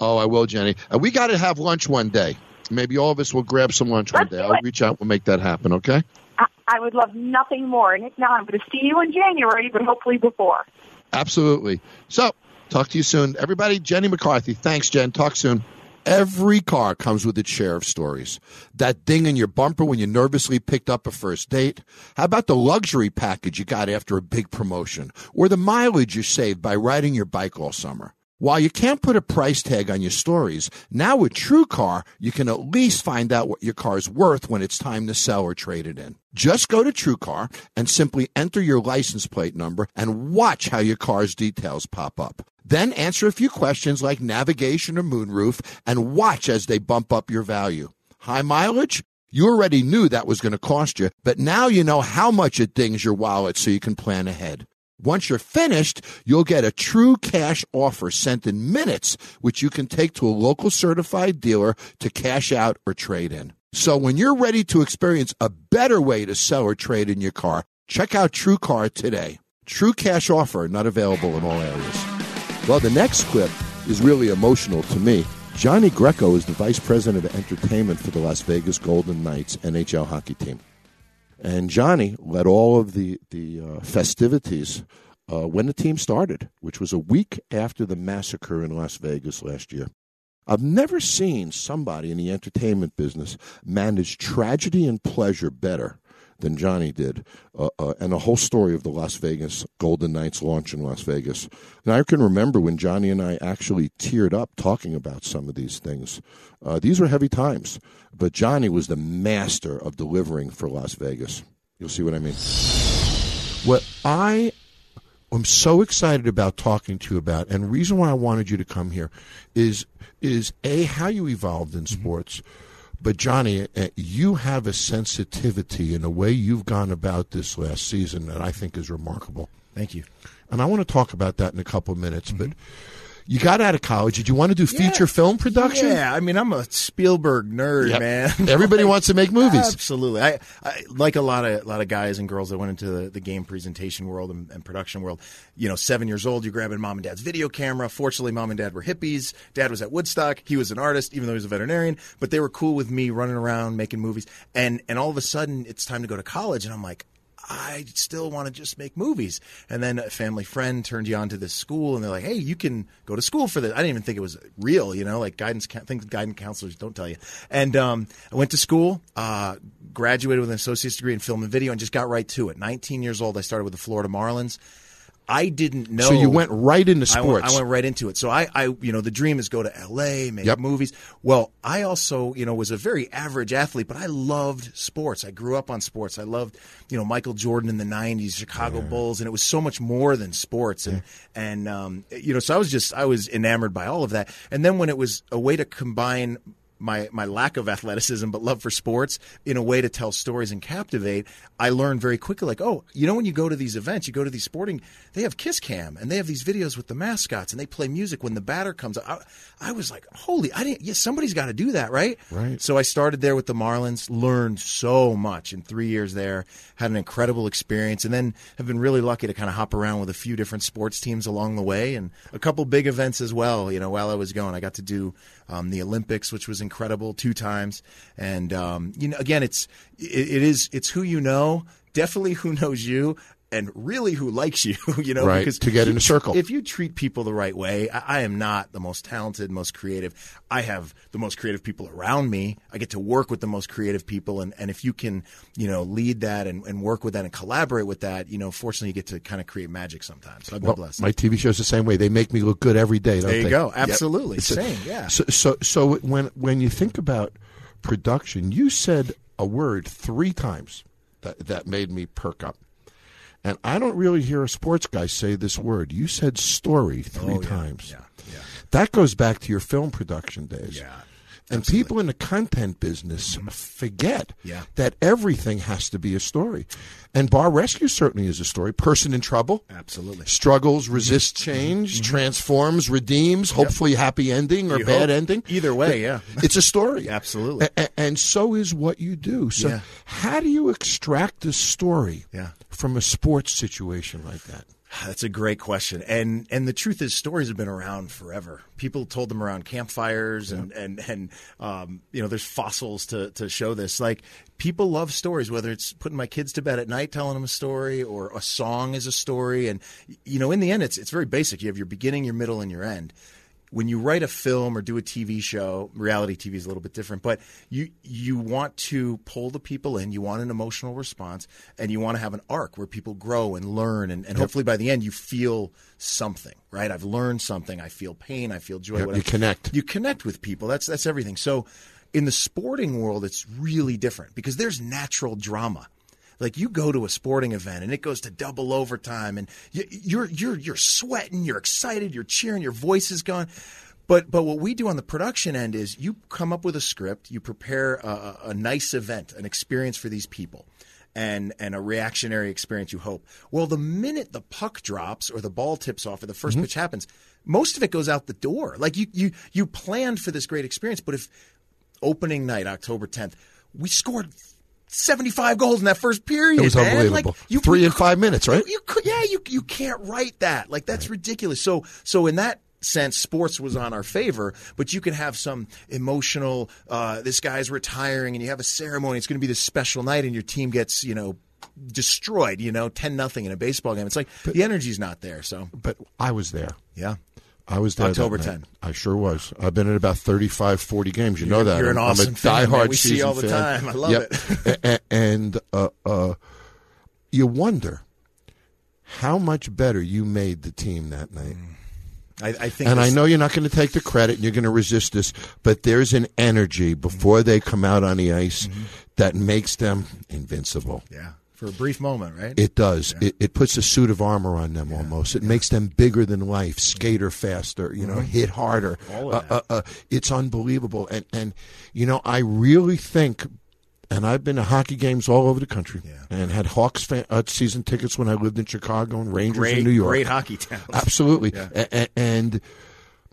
Oh, I will, Jenny. Uh, we got to have lunch one day. Maybe all of us will grab some lunch one Let's day. I'll reach out. We'll make that happen, okay? I, I would love nothing more. And if not, I'm going to see you in January, but hopefully before. Absolutely. So, talk to you soon. Everybody, Jenny McCarthy. Thanks, Jen. Talk soon. Every car comes with its share of stories. That ding in your bumper when you nervously picked up a first date? How about the luxury package you got after a big promotion? Or the mileage you saved by riding your bike all summer? While you can't put a price tag on your stories, now with TrueCar, you can at least find out what your car's worth when it's time to sell or trade it in. Just go to TrueCar and simply enter your license plate number and watch how your car's details pop up. Then answer a few questions like navigation or moonroof and watch as they bump up your value. High mileage? You already knew that was going to cost you, but now you know how much it dings your wallet so you can plan ahead. Once you're finished, you'll get a true cash offer sent in minutes, which you can take to a local certified dealer to cash out or trade in. So when you're ready to experience a better way to sell or trade in your car, check out True Car today. True cash offer not available in all areas. Well, the next clip is really emotional to me. Johnny Greco is the vice president of entertainment for the Las Vegas Golden Knights NHL hockey team. And Johnny led all of the, the uh, festivities uh, when the team started, which was a week after the massacre in Las Vegas last year. I've never seen somebody in the entertainment business manage tragedy and pleasure better than Johnny did, uh, uh, and the whole story of the Las Vegas Golden Knights launch in Las Vegas. And I can remember when Johnny and I actually teared up talking about some of these things. Uh, these were heavy times, but Johnny was the master of delivering for Las Vegas. You'll see what I mean. What I am so excited about talking to you about, and the reason why I wanted you to come here is is a how you evolved in sports. Mm-hmm but Johnny, uh, you have a sensitivity in the way you've gone about this last season that I think is remarkable. Thank you. And I want to talk about that in a couple of minutes, mm-hmm. but you got out of college. Did you want to do feature yeah. film production? Yeah, I mean, I'm a Spielberg nerd, yep. man. Everybody wants to make movies. Absolutely. I, I, like a lot of a lot of guys and girls that went into the, the game presentation world and, and, production world. You know, seven years old, you're grabbing mom and dad's video camera. Fortunately, mom and dad were hippies. Dad was at Woodstock. He was an artist, even though he was a veterinarian. But they were cool with me running around making movies. And and all of a sudden, it's time to go to college, and I'm like, I still want to just make movies. And then a family friend turned you on to this school, and they're like, "Hey, you can go to school for this." I didn't even think it was real, you know, like guidance. Things guidance counselors don't tell you. And um, I went to school, uh, graduated with an associate's degree in film and video, and just got right to it. 19 years old, I started with the Florida Marlins. I didn't know. So you went right into sports. I went, I went, right into it. So I, I, you know, the dream is go to L.A., make yep. movies. Well, I also, you know, was a very average athlete, but I loved sports. I grew up on sports. I loved, you know, Michael Jordan in the '90s, Chicago yeah. Bulls, and it was so much more than sports. And yeah. and um, you know, so I was just I was enamored by all of that. And then when it was a way to combine my my lack of athleticism but love for sports in a way to tell stories and captivate i learned very quickly like oh you know when you go to these events you go to these sporting they have kiss cam and they have these videos with the mascots and they play music when the batter comes I, I was like holy i didn't yeah somebody's got to do that right? Right. So i started there with the marlins learned so much in three years there had an incredible experience and then have been really lucky to kind of hop around with a few different sports teams along the way and a couple big events as well you know while i was going i got to do um, the olympics which was incredible two times. And um, you know, again, it's it, it is it's who you know, definitely who knows you. And really, who likes you? You know, right, because to get in a circle. If you treat people the right way, I, I am not the most talented, most creative. I have the most creative people around me. I get to work with the most creative people, and, and if you can, you know, lead that and, and work with that and collaborate with that, you know, fortunately, you get to kind of create magic sometimes. So I've been well, blessed. My TV show's the same way. They make me look good every day. there you they? go. Absolutely, yep. same. Yeah. So, so, so when when you think about production, you said a word three times that that made me perk up. And I don't really hear a sports guy say this word. You said story three oh, yeah, times. Yeah, yeah. That goes back to your film production days. Yeah. And Absolutely. people in the content business Mm-hmm. forget Yeah. that everything has to be a story. And Bar Rescue certainly is a story. Person in trouble, Absolutely. struggles, resists change, transforms, redeems, hopefully happy ending or Mm-hmm. You bad hope. ending. Either way, yeah. It's a story. Absolutely. A- a- and so is what you do. So Yeah. how do you extract a story Yeah. From a sports situation like that? That's a great question. And and the truth is stories have been around forever. People told them around campfires and and and um, you know there's fossils to to show this. Like people love stories whether it's putting my kids to bed at night telling them a story or a song is a story and you know in the end it's it's very basic. You have your beginning, your middle and your end when you write a film or do a TV show, reality TV is a little bit different, but you you want to pull the people in, you want an emotional response, and you want to have an arc where people grow and learn, and, and hopefully by the end you feel something, right? I've learned something. I feel pain. I feel joy. Yep, whatever. you connect. You connect with people. That's that's everything. So in the sporting world, it's really different because there's natural drama like you go to a sporting event and it goes to double overtime and you, you're you're you're sweating you're excited you're cheering your voice is gone but but what we do on the production end is you come up with a script you prepare a, a nice event an experience for these people and and a reactionary experience you hope. Well, the minute the puck drops or the ball tips off or the 1st mm-hmm. pitch happens, most of it goes out the door. Like you you you planned for this great experience, but if opening night, October 10th, we scored 75 goals in that first period. It was man. unbelievable. Like, you, Three in five minutes, right? You, you could, yeah, you you can't write that. Like that's ridiculous. So so in that sense, sports was on our favor, but you can have some emotional. Uh, this guy's retiring, and you have a ceremony. It's going to be this special night, and your team gets you know destroyed. You know, ten nothing in a baseball game. It's like the energy's not there. So But I was there. yeah. I was there. October. 10. I sure was. I've been at about 35, 40 games. You know You're- that. you're an I'm, awesome I'm a fan, diehard man. We see all the fan. time. I love Yep. A- and uh, uh, you wonder how much better you made the team that night. I, I think, And I know you're not going to take the credit and you're going to resist this, but there's an energy before they come out on the ice that makes them invincible. yeah, for a brief moment, right? It does. It, it puts a suit of armor on them almost. It makes them bigger than life, skater faster, you know, hit harder. All of Uh, uh, uh, it's unbelievable. And, and, you know, I really think, and I've been to hockey games all over the country and had Hawks fan, uh, season tickets when I lived in Chicago and Rangers great, in New York. great hockey town. Absolutely. Yeah. And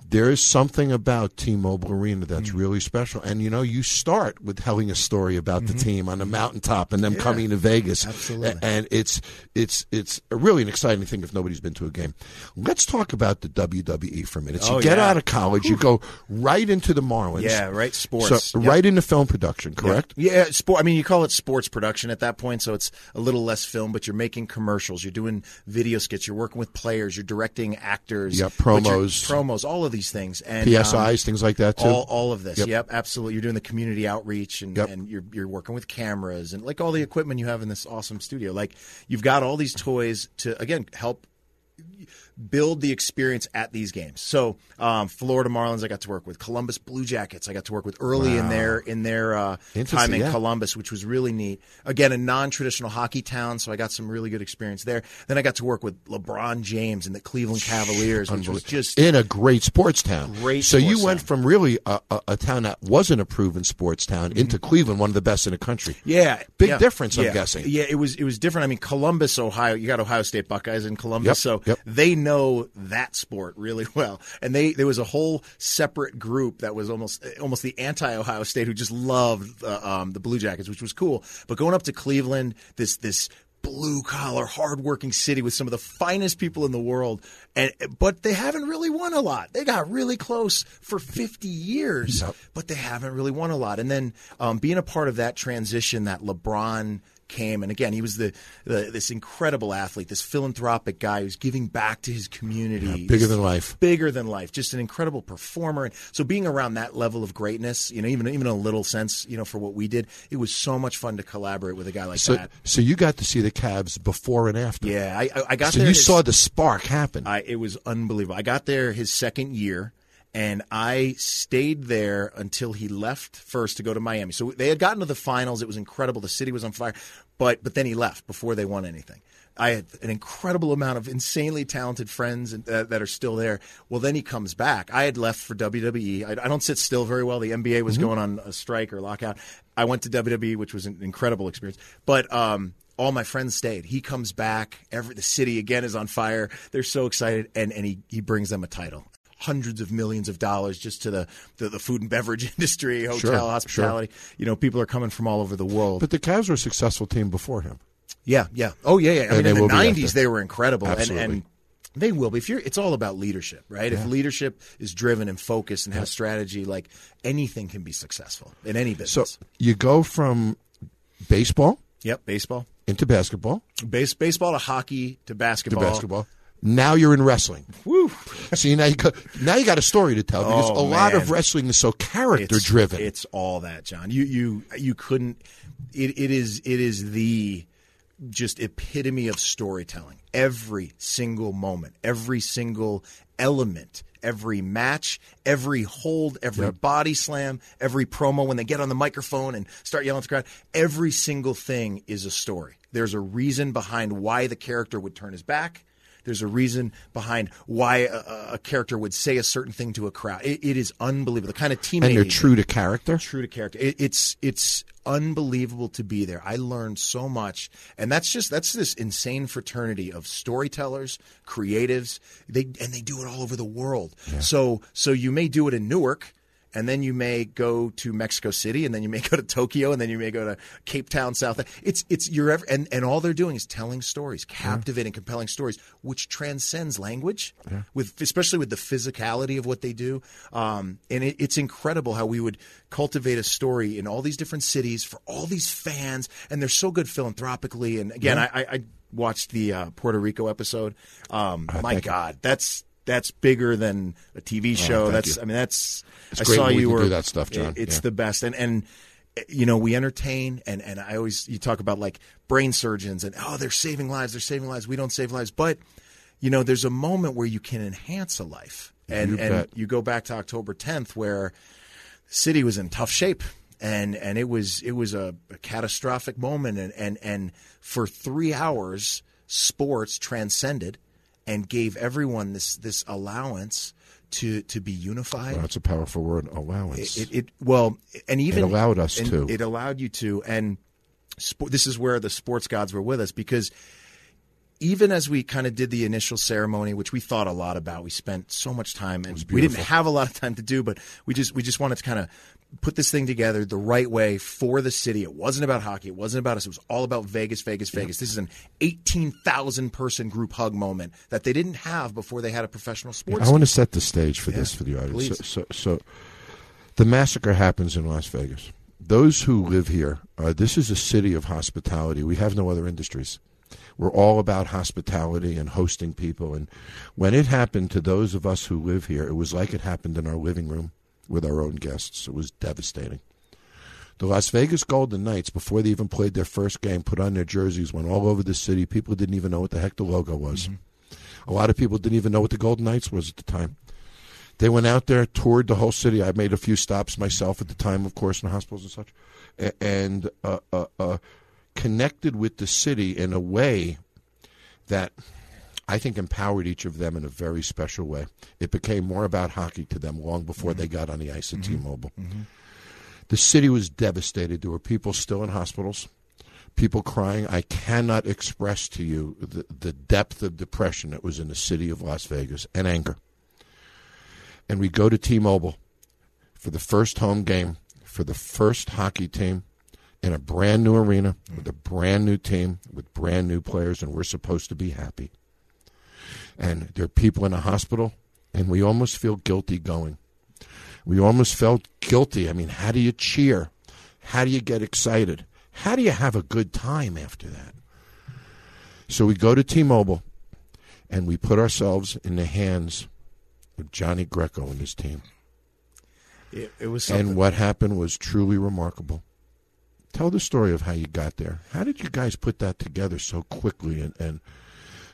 there is something about T-Mobile Arena that's really special. And you know, you start with telling a story about the team on the mountaintop and them coming to Vegas. Mm-hmm. Absolutely. And it's it's it's really an exciting thing if nobody's been to a game. Let's talk about the WWE for a minute. So Oh, you get yeah. out of college, you go right into the Marlins. Yeah, right, sports. So Yep. right into film production, correct? Yeah, yeah sport. I mean, you call it sports production at that point, so it's a little less film, but you're making commercials, you're doing video skits, you're working with players, you're directing actors, yeah, promos. promos, all of these things, and PSAs, um, things like that, too? All, all of this. Yep. Yep. absolutely. You're doing the community outreach, and, Yep. and you're you're working with cameras and like all the equipment you have in this awesome studio. Like you've got all these toys to again help build the experience at these games. So, um, Florida Marlins, I got to work with Columbus Blue Jackets. I got to work with early in their in their uh, time in yeah. Columbus, which was really neat. Again, a non-traditional hockey town, so I got some really good experience there. Then I got to work with LeBron James and the Cleveland Cavaliers, which was just in a great sports town. Great So you went from really a, a, a town that wasn't a proven sports town into Cleveland, one of the best in the country. Mm-hmm. Yeah, Big yeah, difference, I'm yeah. guessing. Yeah, it was it was different. I mean, Columbus, Ohio. You got Ohio State Buckeyes in Columbus, Yep, so yep. they know that sport really well. And they there was a whole separate group that was almost almost the anti Ohio State who just loved uh, um, the Blue Jackets, which was cool. But going up to Cleveland, this this blue collar, hardworking city with some of the finest people in the world, and but they haven't really won a lot. They got really close for fifty years, but they haven't really won a lot. And then um, being a part of that transition, that LeBron came and again he was the, the this incredible athlete this philanthropic guy who's giving back to his community bigger than life. bigger than life just an incredible performer and so being around that level of greatness you know even even a little sense you know for what we did it was so much fun to collaborate with a guy like So, that so you got to see the Cavs before and after. yeah i i, I got So there you his- saw the spark happen. I, it was unbelievable. I got there his second year, and I stayed there until he left first to go to Miami. So they had gotten to the finals. It was incredible. The city was on fire, but but then he left before they won anything. I had an incredible amount of insanely talented friends that are still there. Well, then he comes back. I had left for WWE. I, I don't sit still very well. The NBA was going on a strike or lockout. I went to WWE, which was an incredible experience. But um, all my friends stayed. He comes back. Every the city again is on fire. They're so excited, and and he he brings them a title. Hundreds of millions of dollars just to the the, the food and beverage industry, hotel, Sure, hospitality. You know, people are coming from all over the world. but the Cavs were a successful team before him. Yeah, yeah. Oh, yeah, yeah. I And mean, in the will be after. '90s, they were incredible, and, Absolutely. and they will be. If you're, it's all about leadership, right? If leadership is driven and focused and has strategy, like anything can be successful in any business. So you go from baseball yep, baseball, into basketball base, baseball to hockey to to basketball. Now you're in wrestling. Woo. See now you got, now you got a story to tell because Oh, a lot of wrestling is so character It's- driven. It's all that, John. You you you couldn't. It, it is it is the just epitome of storytelling. Every single moment, every single element, every match, every hold, every body slam, every promo when they get on the microphone and start yelling at the crowd. Every single thing is a story. There's a reason behind why the character would turn his back. There's a reason behind why a, a character would say a certain thing to a crowd. It, it is unbelievable. The kind of teammate and they're true to character. True to character. It, it's it's unbelievable to be there. I learned so much, and that's just that's this insane fraternity of storytellers, creatives. They and they do it all over the world. So so you may do it in Newark. And then you may go to Mexico City, and then you may go to Tokyo, and then you may go to Cape Town, South. It's it's you're ever, and and all they're doing is telling stories, captivating, compelling stories, which transcends language, with especially with the physicality of what they do. Um, and it, it's incredible how we would cultivate a story in all these different cities for all these fans, and they're so good philanthropically. And again, Yeah. I, I, I watched the uh, Puerto Rico episode. Um, Uh, my thank you. God, that's that's bigger than a TV oh, show. thank that's you. I mean that's It's I saw you were do that stuff, John. It's Yeah. the best, and and you know we entertain, and and I always you talk about like brain surgeons and oh they're saving lives, they're saving lives. We don't save lives, but you know there's a moment where you can enhance a life, and You and bet. you go back to October 10th where the city was in tough shape. And and it was it was a, a catastrophic moment and, and and for three hours sports transcended and gave everyone this this allowance to to be unified. Well, that's a powerful word, allowance. It, it, it well, and even allowed us to. It allowed you to, and sp- this is where the sports gods were with us because even as we kind of did the initial ceremony, which we thought a lot about, we spent so much time, and we didn't have a lot of time to do, but we just we just wanted to kind of put this thing together the right way for the city. It wasn't about hockey. It wasn't about us. It was all about Vegas, Vegas, Vegas. This is an eighteen thousand person group hug moment that they didn't have before they had a professional sports. I want to set the stage for this for the audience. So, so, so, the massacre happens in Las Vegas. Those who live here, uh, this is a city of hospitality. We have no other industries. We're all about hospitality and hosting people. And when it happened to those of us who live here, it was like it happened in our living room with our own guests. It was devastating. The Las Vegas Golden Knights, before they even played their first game, put on their jerseys, went all over the city. People didn't even know what the heck the logo was. A lot of people didn't even know what the Golden Knights was at the time. They went out there, toured the whole city. I made a few stops myself at the time, of course, in hospitals and such, and uh, uh, uh, connected with the city in a way that I think empowered each of them in a very special way. It became more about hockey to them long before mm-hmm. they got on the ice at mm-hmm. T-Mobile. Mm-hmm. The city was devastated. There were people still in hospitals, people crying. I cannot express to you the, the depth of depression that was in the city of Las Vegas and anger. And we go to T-Mobile for the first home game for the first hockey team in a brand new arena mm. with a brand new team with brand new players, and we're supposed to be happy. And there are people in a hospital, and we almost feel guilty going. We almost felt guilty. I mean, how do you cheer? How do you get excited? How do you have a good time after that? So we go to T Mobile and we put ourselves in the hands of Johnny Greco and his team. It, it was something. And what happened was truly remarkable. Tell the story of how you got there. How did you guys put that together so quickly and, and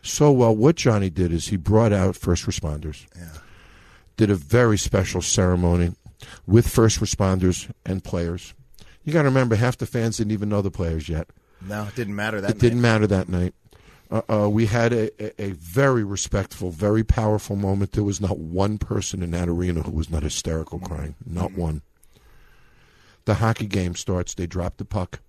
so well? What Johnny did is he brought out first responders, yeah. did a very special ceremony with first responders and players. You got to remember, half the fans didn't even know the players yet. no, it didn't matter that it didn't matter that night. Uh, uh, we had a, a, a very respectful, very powerful moment. There was not one person in that arena who was not hysterical crying. Not one. The hockey game starts. They drop the puck.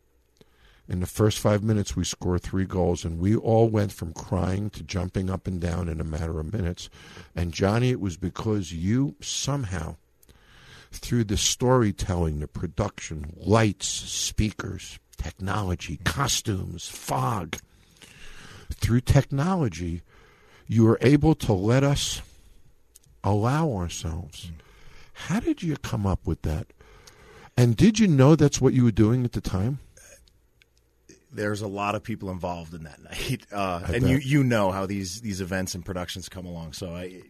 In the first five minutes, we score three goals, and we all went from crying to jumping up and down in a matter of minutes. And Johnny, it was because you somehow, through the storytelling, the production, lights, speakers, technology, costumes, fog, through technology, you were able to let us allow ourselves. How did you come up with that? And did you know that's what you were doing at the time? There's a lot of people involved in that night, uh, and bet. you you know how these these events and productions come along. So I.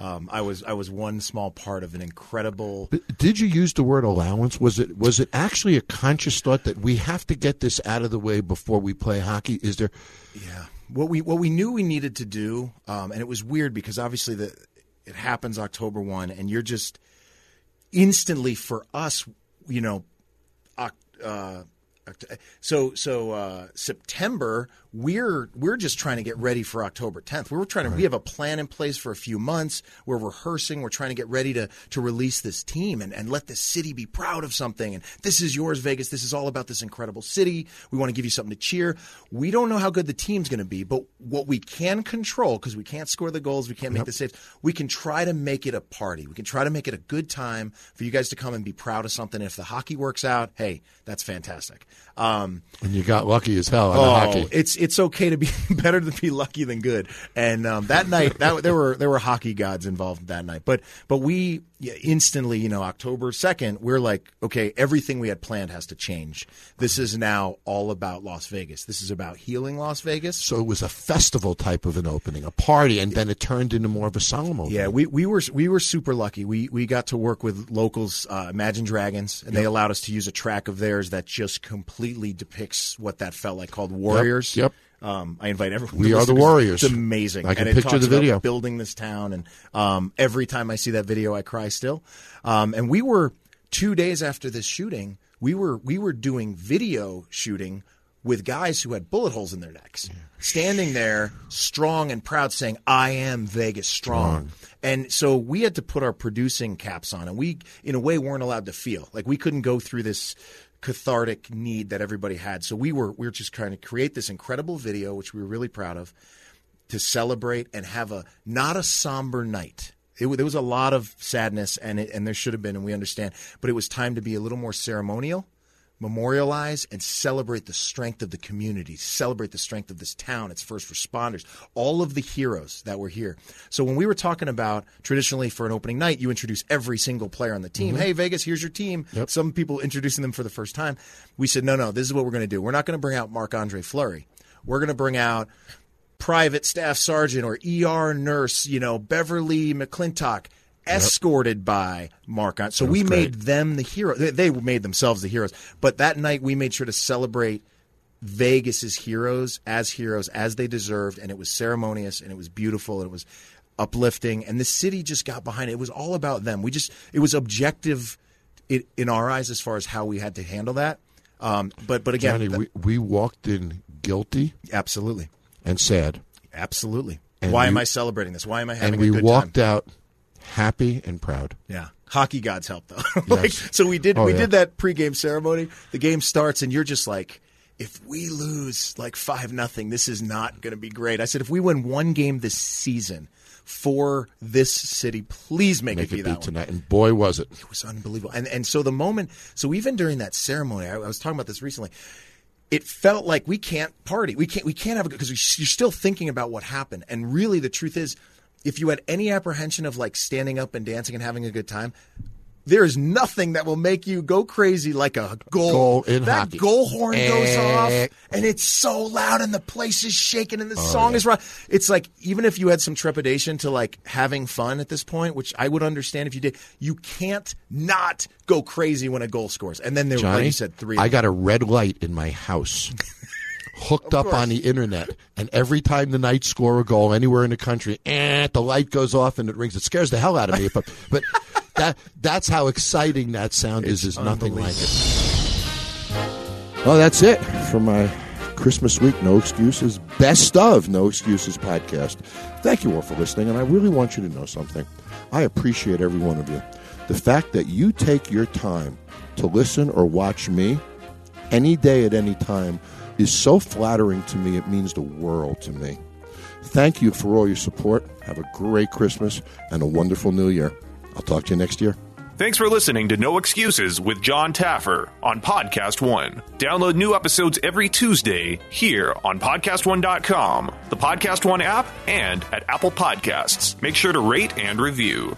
Um, I was I was one small part of an incredible. But did you use the word allowance? Was it was it actually a conscious thought that we have to get this out of the way before we play hockey? Is there? Yeah, what we what we knew we needed to do, um, and it was weird because obviously the it happens October one, and you're just instantly for us, you know, uh, so so uh, September we're we're just trying to get ready for October 10th. We're trying to we have a plan in place for a few months. We're rehearsing. We're trying to get ready to to release this team and, and let this city be proud of something. And this is yours, Vegas. This is all about this incredible city. We want to give you something to cheer. We don't know how good the team's going to be, but what we can control because we can't score the goals, we can't make the saves. We can try to make it a party. We can try to make it a good time for you guys to come and be proud of something. If the hockey works out, hey, that's fantastic. Um, And you got lucky as hell on oh, the hockey. it's it's okay to be better to be lucky than good. And um, that night, that there were there were hockey gods involved that night. But but we yeah, instantly, you know, October second, we're like, okay, everything we had planned has to change. This is now all about Las Vegas. This is about healing Las Vegas. So it was a festival type of an opening, a party, and then it turned into more of a solemn opening. Yeah, we, we were we were super lucky. We we got to work with locals, uh, Imagine Dragons, and they allowed us to use a track of theirs that just completely depicts what that felt like, called Warriors. yep. Um, I invite everyone. We are the Warriors. It's amazing. I can and picture the about video. building this town, and um, every time I see that video, I cry still. Um, and we were two days after this shooting. We were we were doing video shooting with guys who had bullet holes in their necks, standing there strong and proud, saying, "I am Vegas strong." And so we had to put our producing caps on, and we, in a way, weren't allowed to feel like we couldn't go through this cathartic need that everybody had. So we were we were just trying to create this incredible video, which we were really proud of, to celebrate and have a not a somber night. It, there was a lot of sadness, and it, and there should have been, and we understand. But it was time to be a little more ceremonial, memorialize, and celebrate the strength of the community, celebrate the strength of this town, its first responders, all of the heroes that were here. So when we were talking about traditionally for an opening night, you introduce every single player on the team. Hey, Vegas, here's your team. Some people introducing them for the first time. We said, no, no, this is what we're going to do. We're not going to bring out Marc Andre Fleury. We're going to bring out private staff sergeant or ER nurse, you know, Beverly McClintock, escorted by Mark. So we made them the hero. They, made themselves the heroes. But that night we made sure to celebrate Vegas's heroes as heroes as they deserved, and it was ceremonious and it was beautiful and it was uplifting, and the city just got behind it. It was all about them. We just it was objective in, in our eyes as far as how we had to handle that. Um, but but again, Johnny, th- we, we walked in guilty absolutely, and sad. absolutely. And Why we- am I celebrating this? Why am I having And we walked time? out happy and proud. Yeah. Hockey gods help though. like, Yes. so we did Oh, we yeah. did that pregame ceremony. The game starts and you're just like if we lose like 5 nothing, this is not going to be great. I said if we win one game this season for this city, please make, Make it be it that be one. tonight. And boy, was it. It was unbelievable. And and so the moment, so even during that ceremony, I, I was talking about this recently. It felt like we can't party. We can't. We can't have a because you're still thinking about what happened. And really, the truth is, if you had any apprehension of like standing up and dancing and having a good time. There is nothing that will make you go crazy like a goal. Goal that hockey. goal horn goes Eh. off, and it's so loud, and the place is shaking, and the Oh, song is right. It's like even if you had some trepidation to like having fun at this point, which I would understand if you did, you can't not go crazy when a goal scores. And then there, Johnny, like you said, three. I got a red light in my house. Hooked up on the internet, and every time the Knights score a goal anywhere in the country, eh, the light goes off and it rings. It scares the hell out of me. But, but that that's how exciting that sound is. Is nothing like it. Oh, that's it for my Christmas week. No excuses. Best of No Excuses podcast. Thank you all for listening, and I really want you to know something. I appreciate every one of you. The fact that you take your time to listen or watch me any day at any time is so flattering to me. It means the world to me. Thank you for all your support. Have a great Christmas and a wonderful New Year. I'll talk to you next year. Thanks for listening to No Excuses with Jon Taffer on Podcast One. Download new episodes every Tuesday here on PodcastOne.com, the Podcast One app, and at Apple Podcasts. Make sure to rate and review.